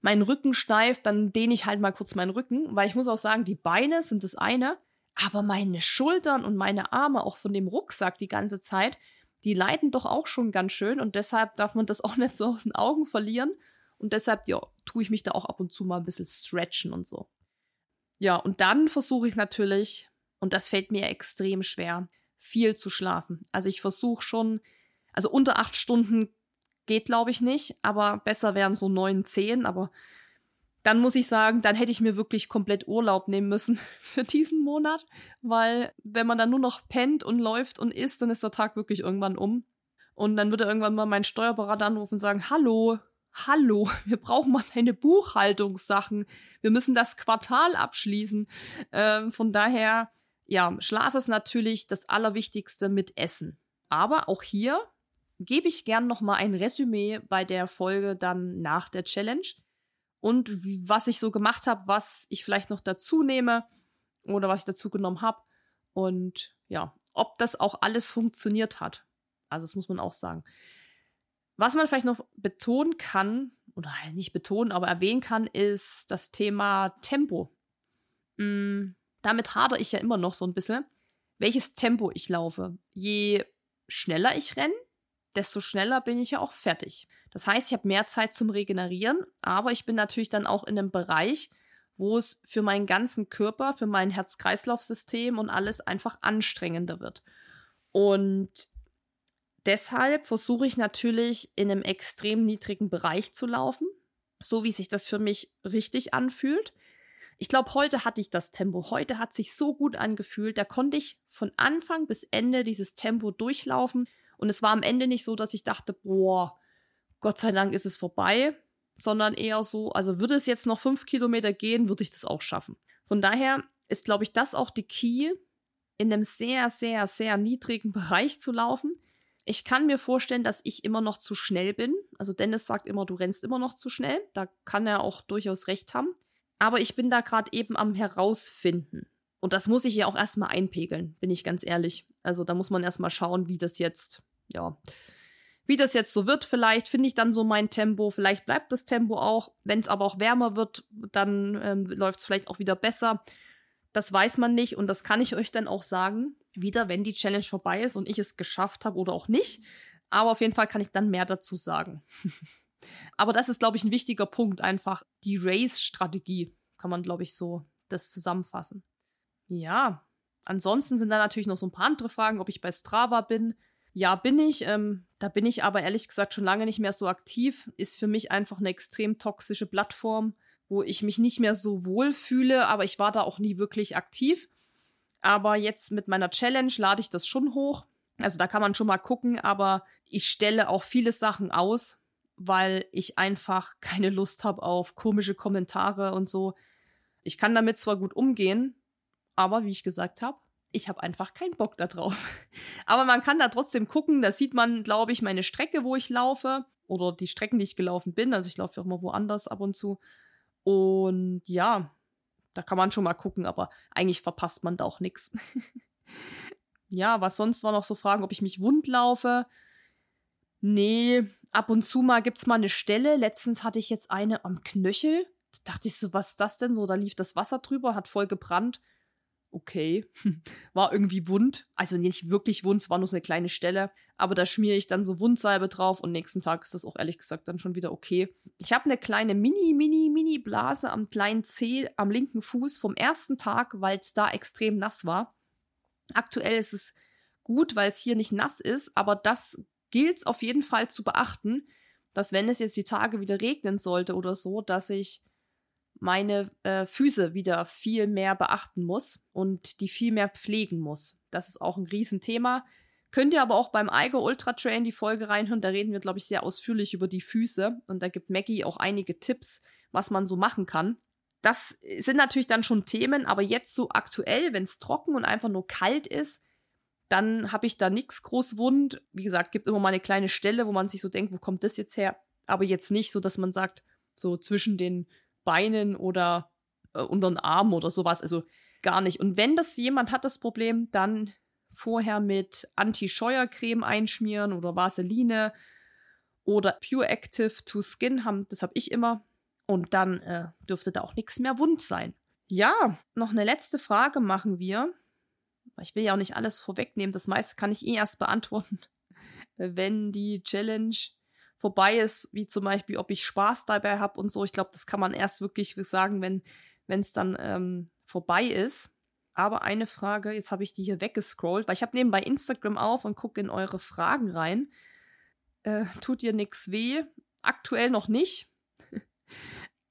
mein Rücken steif, dann dehne ich halt mal kurz meinen Rücken, weil ich muss auch sagen, die Beine sind das eine, aber meine Schultern und meine Arme, auch von dem Rucksack die ganze Zeit, die leiden doch auch schon ganz schön und deshalb darf man das auch nicht so aus den Augen verlieren. Und deshalb, ja, tue ich mich da auch ab und zu mal ein bisschen stretchen und so. Ja, und dann versuche ich natürlich, und das fällt mir extrem schwer, viel zu schlafen. Also ich versuche schon, also unter acht Stunden geht, glaube ich, nicht. Aber besser wären so neun, zehn. Aber dann muss ich sagen, dann hätte ich mir wirklich komplett Urlaub nehmen müssen für diesen Monat. Weil wenn man dann nur noch pennt und läuft und isst, dann ist der Tag wirklich irgendwann um. Und dann würde irgendwann mal mein Steuerberater anrufen und sagen, hallo, hallo, wir brauchen mal deine Buchhaltungssachen. Wir müssen das Quartal abschließen. Ähm, von daher, ja, Schlaf ist natürlich das Allerwichtigste mit Essen. Aber auch hier gebe ich gern noch mal ein Resümee bei der Folge dann nach der Challenge und was ich so gemacht habe, was ich vielleicht noch dazu nehme oder was ich dazu genommen habe und ja, ob das auch alles funktioniert hat. Also das muss man auch sagen. Was man vielleicht noch betonen kann, oder nicht betonen, aber erwähnen kann, ist das Thema Tempo. Mm, damit hadere ich ja immer noch so ein bisschen, welches Tempo ich laufe. Je schneller ich renne, desto schneller bin ich ja auch fertig. Das heißt, ich habe mehr Zeit zum Regenerieren, aber ich bin natürlich dann auch in einem Bereich, wo es für meinen ganzen Körper, für mein Herz-Kreislauf-System und alles einfach anstrengender wird. Und deshalb versuche ich natürlich in einem extrem niedrigen Bereich zu laufen, so wie sich das für mich richtig anfühlt. Ich glaube, heute hatte ich das Tempo. Heute hat sich so gut angefühlt. Da konnte ich von Anfang bis Ende dieses Tempo durchlaufen. Und es war am Ende nicht so, dass ich dachte, boah, Gott sei Dank ist es vorbei, sondern eher so, also würde es jetzt noch fünf Kilometer gehen, würde ich das auch schaffen. Von daher ist, glaube ich, das auch die Key, in einem sehr, sehr, sehr niedrigen Bereich zu laufen. Ich kann mir vorstellen, dass ich immer noch zu schnell bin. Also Dennis sagt immer, du rennst immer noch zu schnell. Da kann er auch durchaus recht haben. Aber ich bin da gerade eben am herausfinden. Und das muss ich ja auch erstmal einpegeln, bin ich ganz ehrlich. Also da muss man erstmal schauen, wie das jetzt, ja, wie das jetzt so wird. Vielleicht finde ich dann so mein Tempo, vielleicht bleibt das Tempo auch. Wenn es aber auch wärmer wird, dann ähm, läuft es vielleicht auch wieder besser. Das weiß man nicht und das kann ich euch dann auch sagen wieder, wenn die Challenge vorbei ist und ich es geschafft habe oder auch nicht. Aber auf jeden Fall kann ich dann mehr dazu sagen. Aber das ist, glaube ich, ein wichtiger Punkt. Einfach die Race-Strategie kann man, glaube ich, so das zusammenfassen. Ja, ansonsten sind da natürlich noch so ein paar andere Fragen, ob ich bei Strava bin. Ja, bin ich. Ähm, da bin ich aber ehrlich gesagt schon lange nicht mehr so aktiv. Ist für mich einfach eine extrem toxische Plattform, wo ich mich nicht mehr so wohl fühle, aber ich war da auch nie wirklich aktiv. Aber jetzt mit meiner Challenge lade ich das schon hoch. Also da kann man schon mal gucken, aber ich stelle auch viele Sachen aus, weil ich einfach keine Lust habe auf komische Kommentare und so. Ich kann damit zwar gut umgehen, aber wie ich gesagt habe, ich habe einfach keinen Bock da drauf. aber man kann da trotzdem gucken, da sieht man, glaube ich, meine Strecke, wo ich laufe oder die Strecken, die ich gelaufen bin. Also ich laufe auch mal woanders ab und zu. Und ja, da kann man schon mal gucken, aber eigentlich verpasst man da auch nichts. Ja, was sonst war noch so Fragen, ob ich mich wund laufe. Nee, ab und zu mal gibt's mal eine Stelle. Letztens hatte ich jetzt eine am Knöchel. Da dachte ich so, was ist das denn so? Da lief das Wasser drüber, hat voll gebrannt. Okay, war irgendwie wund. Also nicht wirklich wund, es war nur so eine kleine Stelle. Aber da schmiere ich dann so Wundsalbe drauf und nächsten Tag ist das auch ehrlich gesagt dann schon wieder okay. Ich habe eine kleine Mini, Mini, Mini Blase am kleinen Zeh am linken Fuß vom ersten Tag, weil es da extrem nass war. Aktuell ist es gut, weil es hier nicht nass ist, aber das gilt es auf jeden Fall zu beachten, dass wenn es jetzt die Tage wieder regnen sollte oder so, dass ich meine äh, Füße wieder viel mehr beachten muss und die viel mehr pflegen muss. Das ist auch ein Riesenthema. Könnt ihr aber auch beim Eiger Ultra Train die Folge reinhören. Da reden wir, glaube ich, sehr ausführlich über die Füße. Und da gibt Maggie auch einige Tipps, was man so machen kann. Das sind natürlich dann schon Themen, aber jetzt so aktuell, wenn es trocken und einfach nur kalt ist, dann habe ich da nichts groß wund. Wie gesagt, gibt immer mal eine kleine Stelle, wo man sich so denkt, wo kommt das jetzt her? Aber jetzt nicht so, dass man sagt, so zwischen den Beinen oder äh, unter den Armen oder sowas. Also gar nicht. Und wenn das jemand hat, das Problem, dann vorher mit Anti-Scheuercreme einschmieren oder Vaseline oder Pure Active to Skin haben, das habe ich immer. Und dann äh, dürfte da auch nichts mehr wund sein. Ja, noch eine letzte Frage machen wir. Ich will ja auch nicht alles vorwegnehmen. Das meiste kann ich eh erst beantworten, wenn die Challenge vorbei ist, wie zum Beispiel, ob ich Spaß dabei habe und so. Ich glaube, das kann man erst wirklich sagen, wenn es dann ähm, vorbei ist. Aber eine Frage, jetzt habe ich die hier weggescrollt, weil ich habe nebenbei Instagram auf und gucke in eure Fragen rein. äh, tut dir nichts weh. Aktuell noch nicht.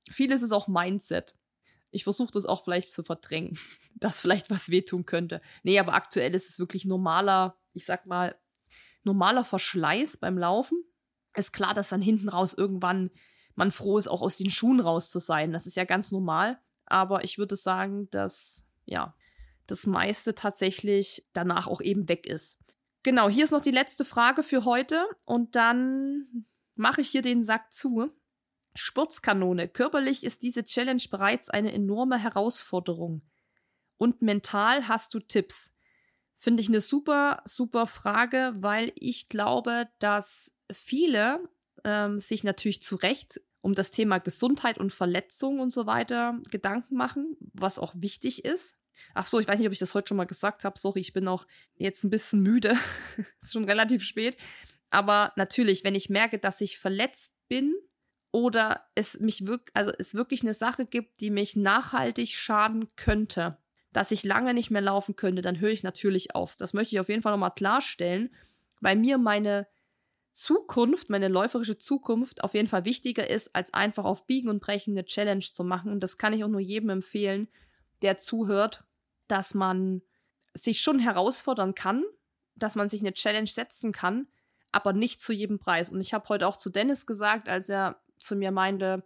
Vieles ist auch Mindset. Ich versuche das auch vielleicht zu verdrängen, dass vielleicht was wehtun könnte. Nee, aber aktuell ist es wirklich normaler, ich sag mal, normaler Verschleiß beim Laufen. Ist klar, dass dann hinten raus irgendwann man froh ist, auch aus den Schuhen raus zu sein. Das ist ja ganz normal. Aber ich würde sagen, dass, ja, das meiste tatsächlich danach auch eben weg ist. Genau, hier ist noch die letzte Frage für heute und dann mache ich hier den Sack zu. Sportskanone. Körperlich ist diese Challenge bereits eine enorme Herausforderung. Und mental hast du Tipps. Finde ich eine super, super Frage, weil ich glaube, dass viele ähm, sich natürlich zu Recht um das Thema Gesundheit und Verletzung und so weiter Gedanken machen, was auch wichtig ist. Ach so, ich weiß nicht, ob ich das heute schon mal gesagt habe. Sorry, ich bin auch jetzt ein bisschen müde. ist schon relativ spät. Aber natürlich, wenn ich merke, dass ich verletzt bin oder es mich wirklich, also es wirklich eine Sache gibt, die mich nachhaltig schaden könnte, dass ich lange nicht mehr laufen könnte, dann höre ich natürlich auf. Das möchte ich auf jeden Fall nochmal klarstellen, weil mir meine Zukunft, meine läuferische Zukunft auf jeden Fall wichtiger ist, als einfach auf Biegen und Brechen eine Challenge zu machen. Und das kann ich auch nur jedem empfehlen, der zuhört, dass man sich schon herausfordern kann, dass man sich eine Challenge setzen kann, aber nicht zu jedem Preis. Und ich habe heute auch zu Dennis gesagt, als er zu mir meinte,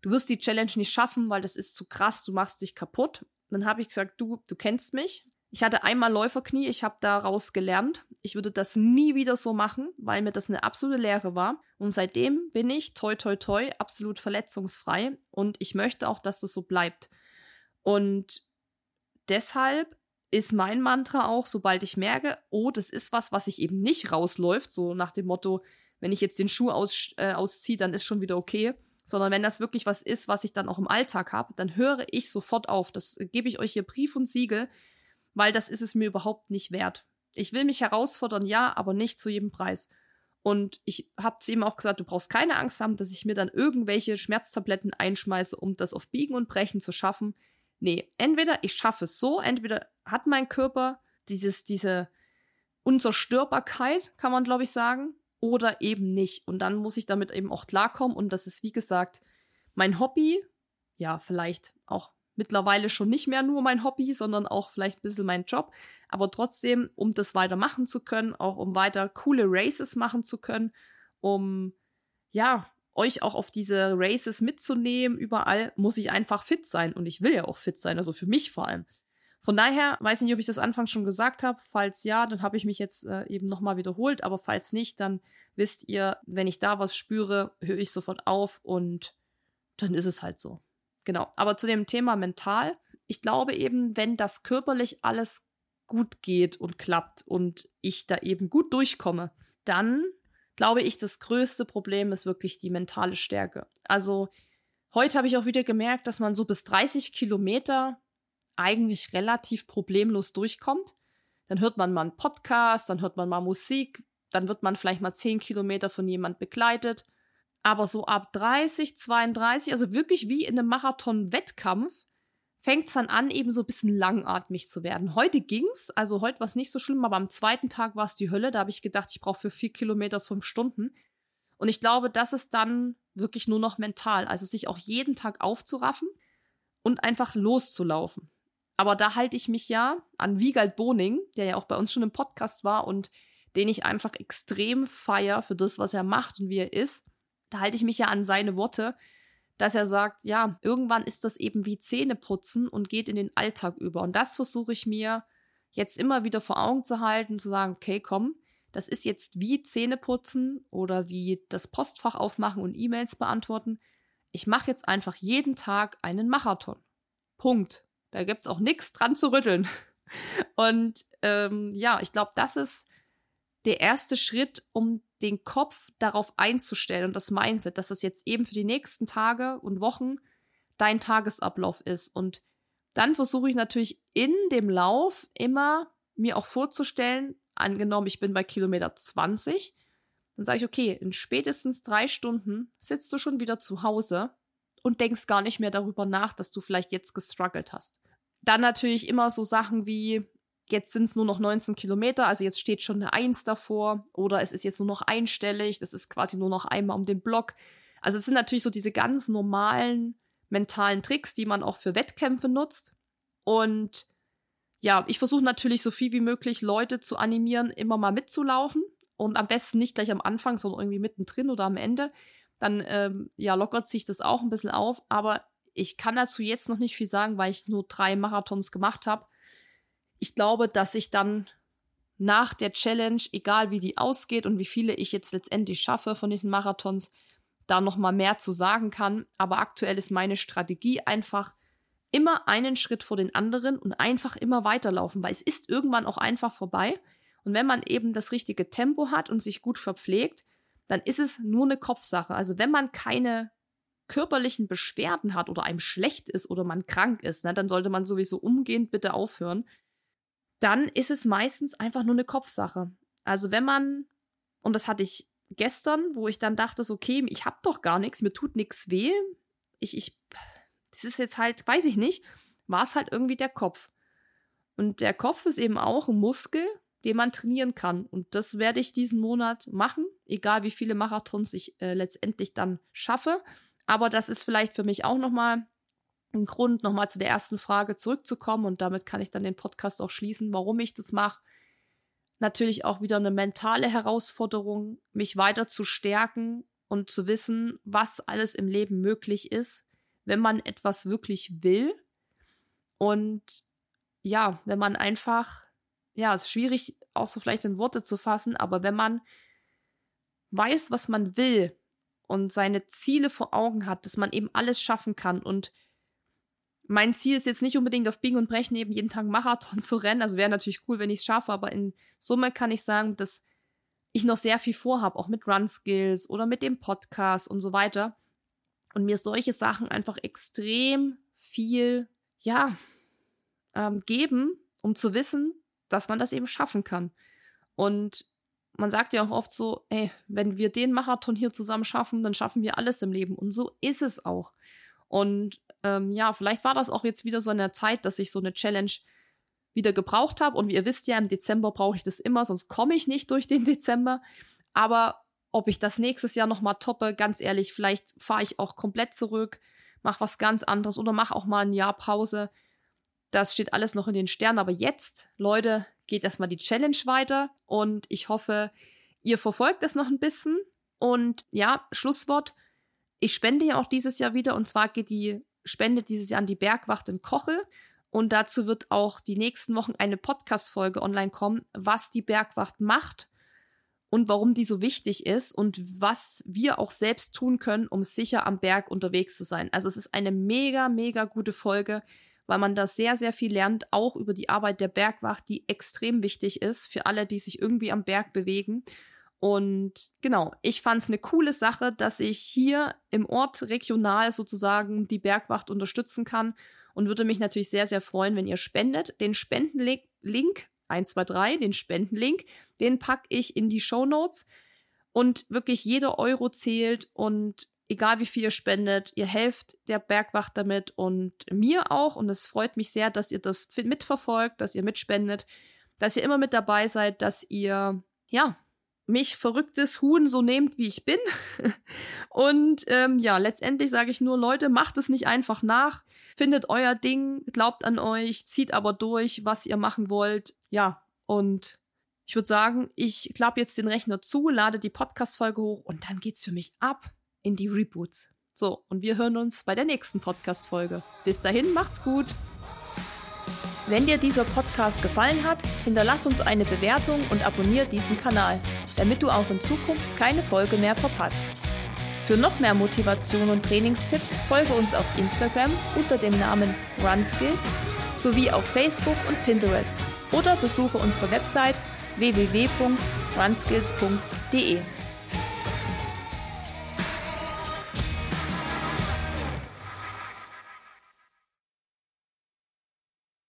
du wirst die Challenge nicht schaffen, weil das ist zu krass, du machst dich kaputt. Dann habe ich gesagt, du, du kennst mich, ich hatte einmal Läuferknie, ich habe daraus gelernt. Ich würde das nie wieder so machen, weil mir das eine absolute Lehre war. Und seitdem bin ich, toi, toi, toi, absolut verletzungsfrei. Und ich möchte auch, dass das so bleibt. Und deshalb ist mein Mantra auch, sobald ich merke, oh, das ist was, was sich eben nicht rausläuft, so nach dem Motto, wenn ich jetzt den Schuh aus, äh, ausziehe, dann ist schon wieder okay. Sondern wenn das wirklich was ist, was ich dann auch im Alltag habe, dann höre ich sofort auf. Das gebe ich euch hier Brief und Siegel weil das ist es mir überhaupt nicht wert. Ich will mich herausfordern, ja, aber nicht zu jedem Preis. Und ich habe zu ihm auch gesagt, du brauchst keine Angst haben, dass ich mir dann irgendwelche Schmerztabletten einschmeiße, um das auf Biegen und Brechen zu schaffen. Nee, entweder ich schaffe es so, entweder hat mein Körper dieses, diese Unzerstörbarkeit, kann man glaube ich sagen, oder eben nicht. Und dann muss ich damit eben auch klarkommen. Und das ist, wie gesagt, mein Hobby. Ja, vielleicht auch mittlerweile schon nicht mehr nur mein Hobby, sondern auch vielleicht ein bisschen mein Job. Aber trotzdem, um das weiter machen zu können, auch um weiter coole Races machen zu können, um ja, euch auch auf diese Races mitzunehmen, überall muss ich einfach fit sein. Und ich will ja auch fit sein, also für mich vor allem. Von daher weiß ich nicht, ob ich das anfangs schon gesagt habe. Falls ja, dann habe ich mich jetzt äh, eben nochmal wiederholt. Aber falls nicht, dann wisst ihr, wenn ich da was spüre, höre ich sofort auf und dann ist es halt so. Genau. Aber zu dem Thema mental, ich glaube eben, wenn das körperlich alles gut geht und klappt und ich da eben gut durchkomme, dann glaube ich, das größte Problem ist wirklich die mentale Stärke. Also heute habe ich auch wieder gemerkt, dass man so bis 30 Kilometer eigentlich relativ problemlos durchkommt. Dann hört man mal einen Podcast, dann hört man mal Musik, dann wird man vielleicht mal 10 Kilometer von jemand begleitet aber so ab 30, 32, also wirklich wie in einem Marathon-Wettkampf, fängt es dann an, eben so ein bisschen langatmig zu werden. Heute ging's, also heute war es nicht so schlimm, aber am zweiten Tag war es die Hölle. Da habe ich gedacht, ich brauche für vier Kilometer fünf Stunden. Und ich glaube, das ist dann wirklich nur noch mental. Also sich auch jeden Tag aufzuraffen und einfach loszulaufen. Aber da halte ich mich ja an Wiegald Boning, der ja auch bei uns schon im Podcast war und den ich einfach extrem feier für das, was er macht und wie er ist da halte ich mich ja an seine Worte, dass er sagt, ja, irgendwann ist das eben wie Zähneputzen und geht in den Alltag über. Und das versuche ich mir jetzt immer wieder vor Augen zu halten, zu sagen, okay, komm, das ist jetzt wie Zähneputzen oder wie das Postfach aufmachen und E-Mails beantworten. Ich mache jetzt einfach jeden Tag einen Marathon. Punkt. Da gibt es auch nichts dran zu rütteln. Und ähm, ja, ich glaube, das ist der erste Schritt, um den Kopf darauf einzustellen und das Mindset, dass das jetzt eben für die nächsten Tage und Wochen dein Tagesablauf ist. Und dann versuche ich natürlich in dem Lauf immer mir auch vorzustellen, angenommen, ich bin bei Kilometer 20, dann sage ich, okay, in spätestens drei Stunden sitzt du schon wieder zu Hause und denkst gar nicht mehr darüber nach, dass du vielleicht jetzt gestruggelt hast. Dann natürlich immer so Sachen wie, jetzt sind es nur noch 19 Kilometer, also jetzt steht schon eine Eins davor oder es ist jetzt nur noch einstellig, das ist quasi nur noch einmal um den Block. Also es sind natürlich so diese ganz normalen mentalen Tricks, die man auch für Wettkämpfe nutzt. Und ja, ich versuche natürlich so viel wie möglich Leute zu animieren, immer mal mitzulaufen und am besten nicht gleich am Anfang, sondern irgendwie mittendrin oder am Ende. Dann ähm, ja, lockert sich das auch ein bisschen auf, aber ich kann dazu jetzt noch nicht viel sagen, weil ich nur drei Marathons gemacht habe. Ich glaube, dass ich dann nach der Challenge, egal wie die ausgeht und wie viele ich jetzt letztendlich schaffe von diesen Marathons, da noch mal mehr zu sagen kann. Aber aktuell ist meine Strategie einfach immer einen Schritt vor den anderen und einfach immer weiterlaufen, weil es ist irgendwann auch einfach vorbei. Und wenn man eben das richtige Tempo hat und sich gut verpflegt, dann ist es nur eine Kopfsache. Also wenn man keine körperlichen Beschwerden hat oder einem schlecht ist oder man krank ist, ne, dann sollte man sowieso umgehend bitte aufhören. Dann ist es meistens einfach nur eine Kopfsache. Also wenn man, und das hatte ich gestern, wo ich dann dachte, so, okay, ich habe doch gar nichts, mir tut nichts weh. Ich, ich, das ist jetzt halt, weiß ich nicht, war es halt irgendwie der Kopf. Und der Kopf ist eben auch ein Muskel, den man trainieren kann. Und das werde ich diesen Monat machen, egal wie viele Marathons ich äh, letztendlich dann schaffe. Aber das ist vielleicht für mich auch nochmal ein Grund, nochmal zu der ersten Frage zurückzukommen. Und damit kann ich dann den Podcast auch schließen, warum ich das mache natürlich auch wieder eine mentale Herausforderung, mich weiter zu stärken und zu wissen, was alles im Leben möglich ist, wenn man etwas wirklich will. Und ja, wenn man einfach, ja, es ist schwierig, auch so vielleicht in Worte zu fassen, aber wenn man weiß, was man will und seine Ziele vor Augen hat, dass man eben alles schaffen kann und mein Ziel ist jetzt nicht unbedingt auf Biegen und Brechen eben jeden Tag Marathon zu rennen. Also wäre natürlich cool, wenn ich es schaffe, aber in Summe kann ich sagen, dass ich noch sehr viel vorhabe, auch mit Run Skills oder mit dem Podcast und so weiter. Und mir solche Sachen einfach extrem viel, ja, ähm, geben, um zu wissen, dass man das eben schaffen kann. Und man sagt ja auch oft so, ey, wenn wir den Marathon hier zusammen schaffen, dann schaffen wir alles im Leben. Und so ist es auch. Und ähm, ja, vielleicht war das auch jetzt wieder so in der Zeit, dass ich so eine Challenge wieder gebraucht habe. Und wie ihr wisst ja, im Dezember brauche ich das immer, sonst komme ich nicht durch den Dezember. Aber ob ich das nächstes Jahr nochmal toppe, ganz ehrlich, vielleicht fahre ich auch komplett zurück, mache was ganz anderes oder mache auch mal ein Jahr Pause. Das steht alles noch in den Sternen. Aber jetzt, Leute, geht erstmal die Challenge weiter. Und ich hoffe, ihr verfolgt das noch ein bisschen. Und ja, Schlusswort. Ich spende ja auch dieses Jahr wieder. Und zwar geht die spendet dieses Jahr an die Bergwacht in Koche. Und dazu wird auch die nächsten Wochen eine Podcast-Folge online kommen, was die Bergwacht macht und warum die so wichtig ist und was wir auch selbst tun können, um sicher am Berg unterwegs zu sein. Also es ist eine mega, mega gute Folge, weil man da sehr, sehr viel lernt, auch über die Arbeit der Bergwacht, die extrem wichtig ist für alle, die sich irgendwie am Berg bewegen. Und genau, ich fand es eine coole Sache, dass ich hier im Ort regional sozusagen die Bergwacht unterstützen kann und würde mich natürlich sehr, sehr freuen, wenn ihr spendet. Den Spendenlink, 123, den Spendenlink, den packe ich in die Show Notes. Und wirklich jeder Euro zählt und egal wie viel ihr spendet, ihr helft der Bergwacht damit und mir auch. Und es freut mich sehr, dass ihr das mitverfolgt, dass ihr mitspendet, dass ihr immer mit dabei seid, dass ihr, ja, mich verrücktes Huhn so nehmt, wie ich bin. Und ähm, ja, letztendlich sage ich nur, Leute, macht es nicht einfach nach. Findet euer Ding, glaubt an euch, zieht aber durch, was ihr machen wollt. Ja, und ich würde sagen, ich klappe jetzt den Rechner zu, lade die Podcast-Folge hoch und dann geht's für mich ab in die Reboots. So, und wir hören uns bei der nächsten Podcast-Folge. Bis dahin, macht's gut! Wenn dir dieser Podcast gefallen hat, hinterlass uns eine Bewertung und abonniere diesen Kanal, damit du auch in Zukunft keine Folge mehr verpasst. Für noch mehr Motivation und Trainingstipps folge uns auf Instagram unter dem Namen RunSkills sowie auf Facebook und Pinterest oder besuche unsere Website www.runskills.de.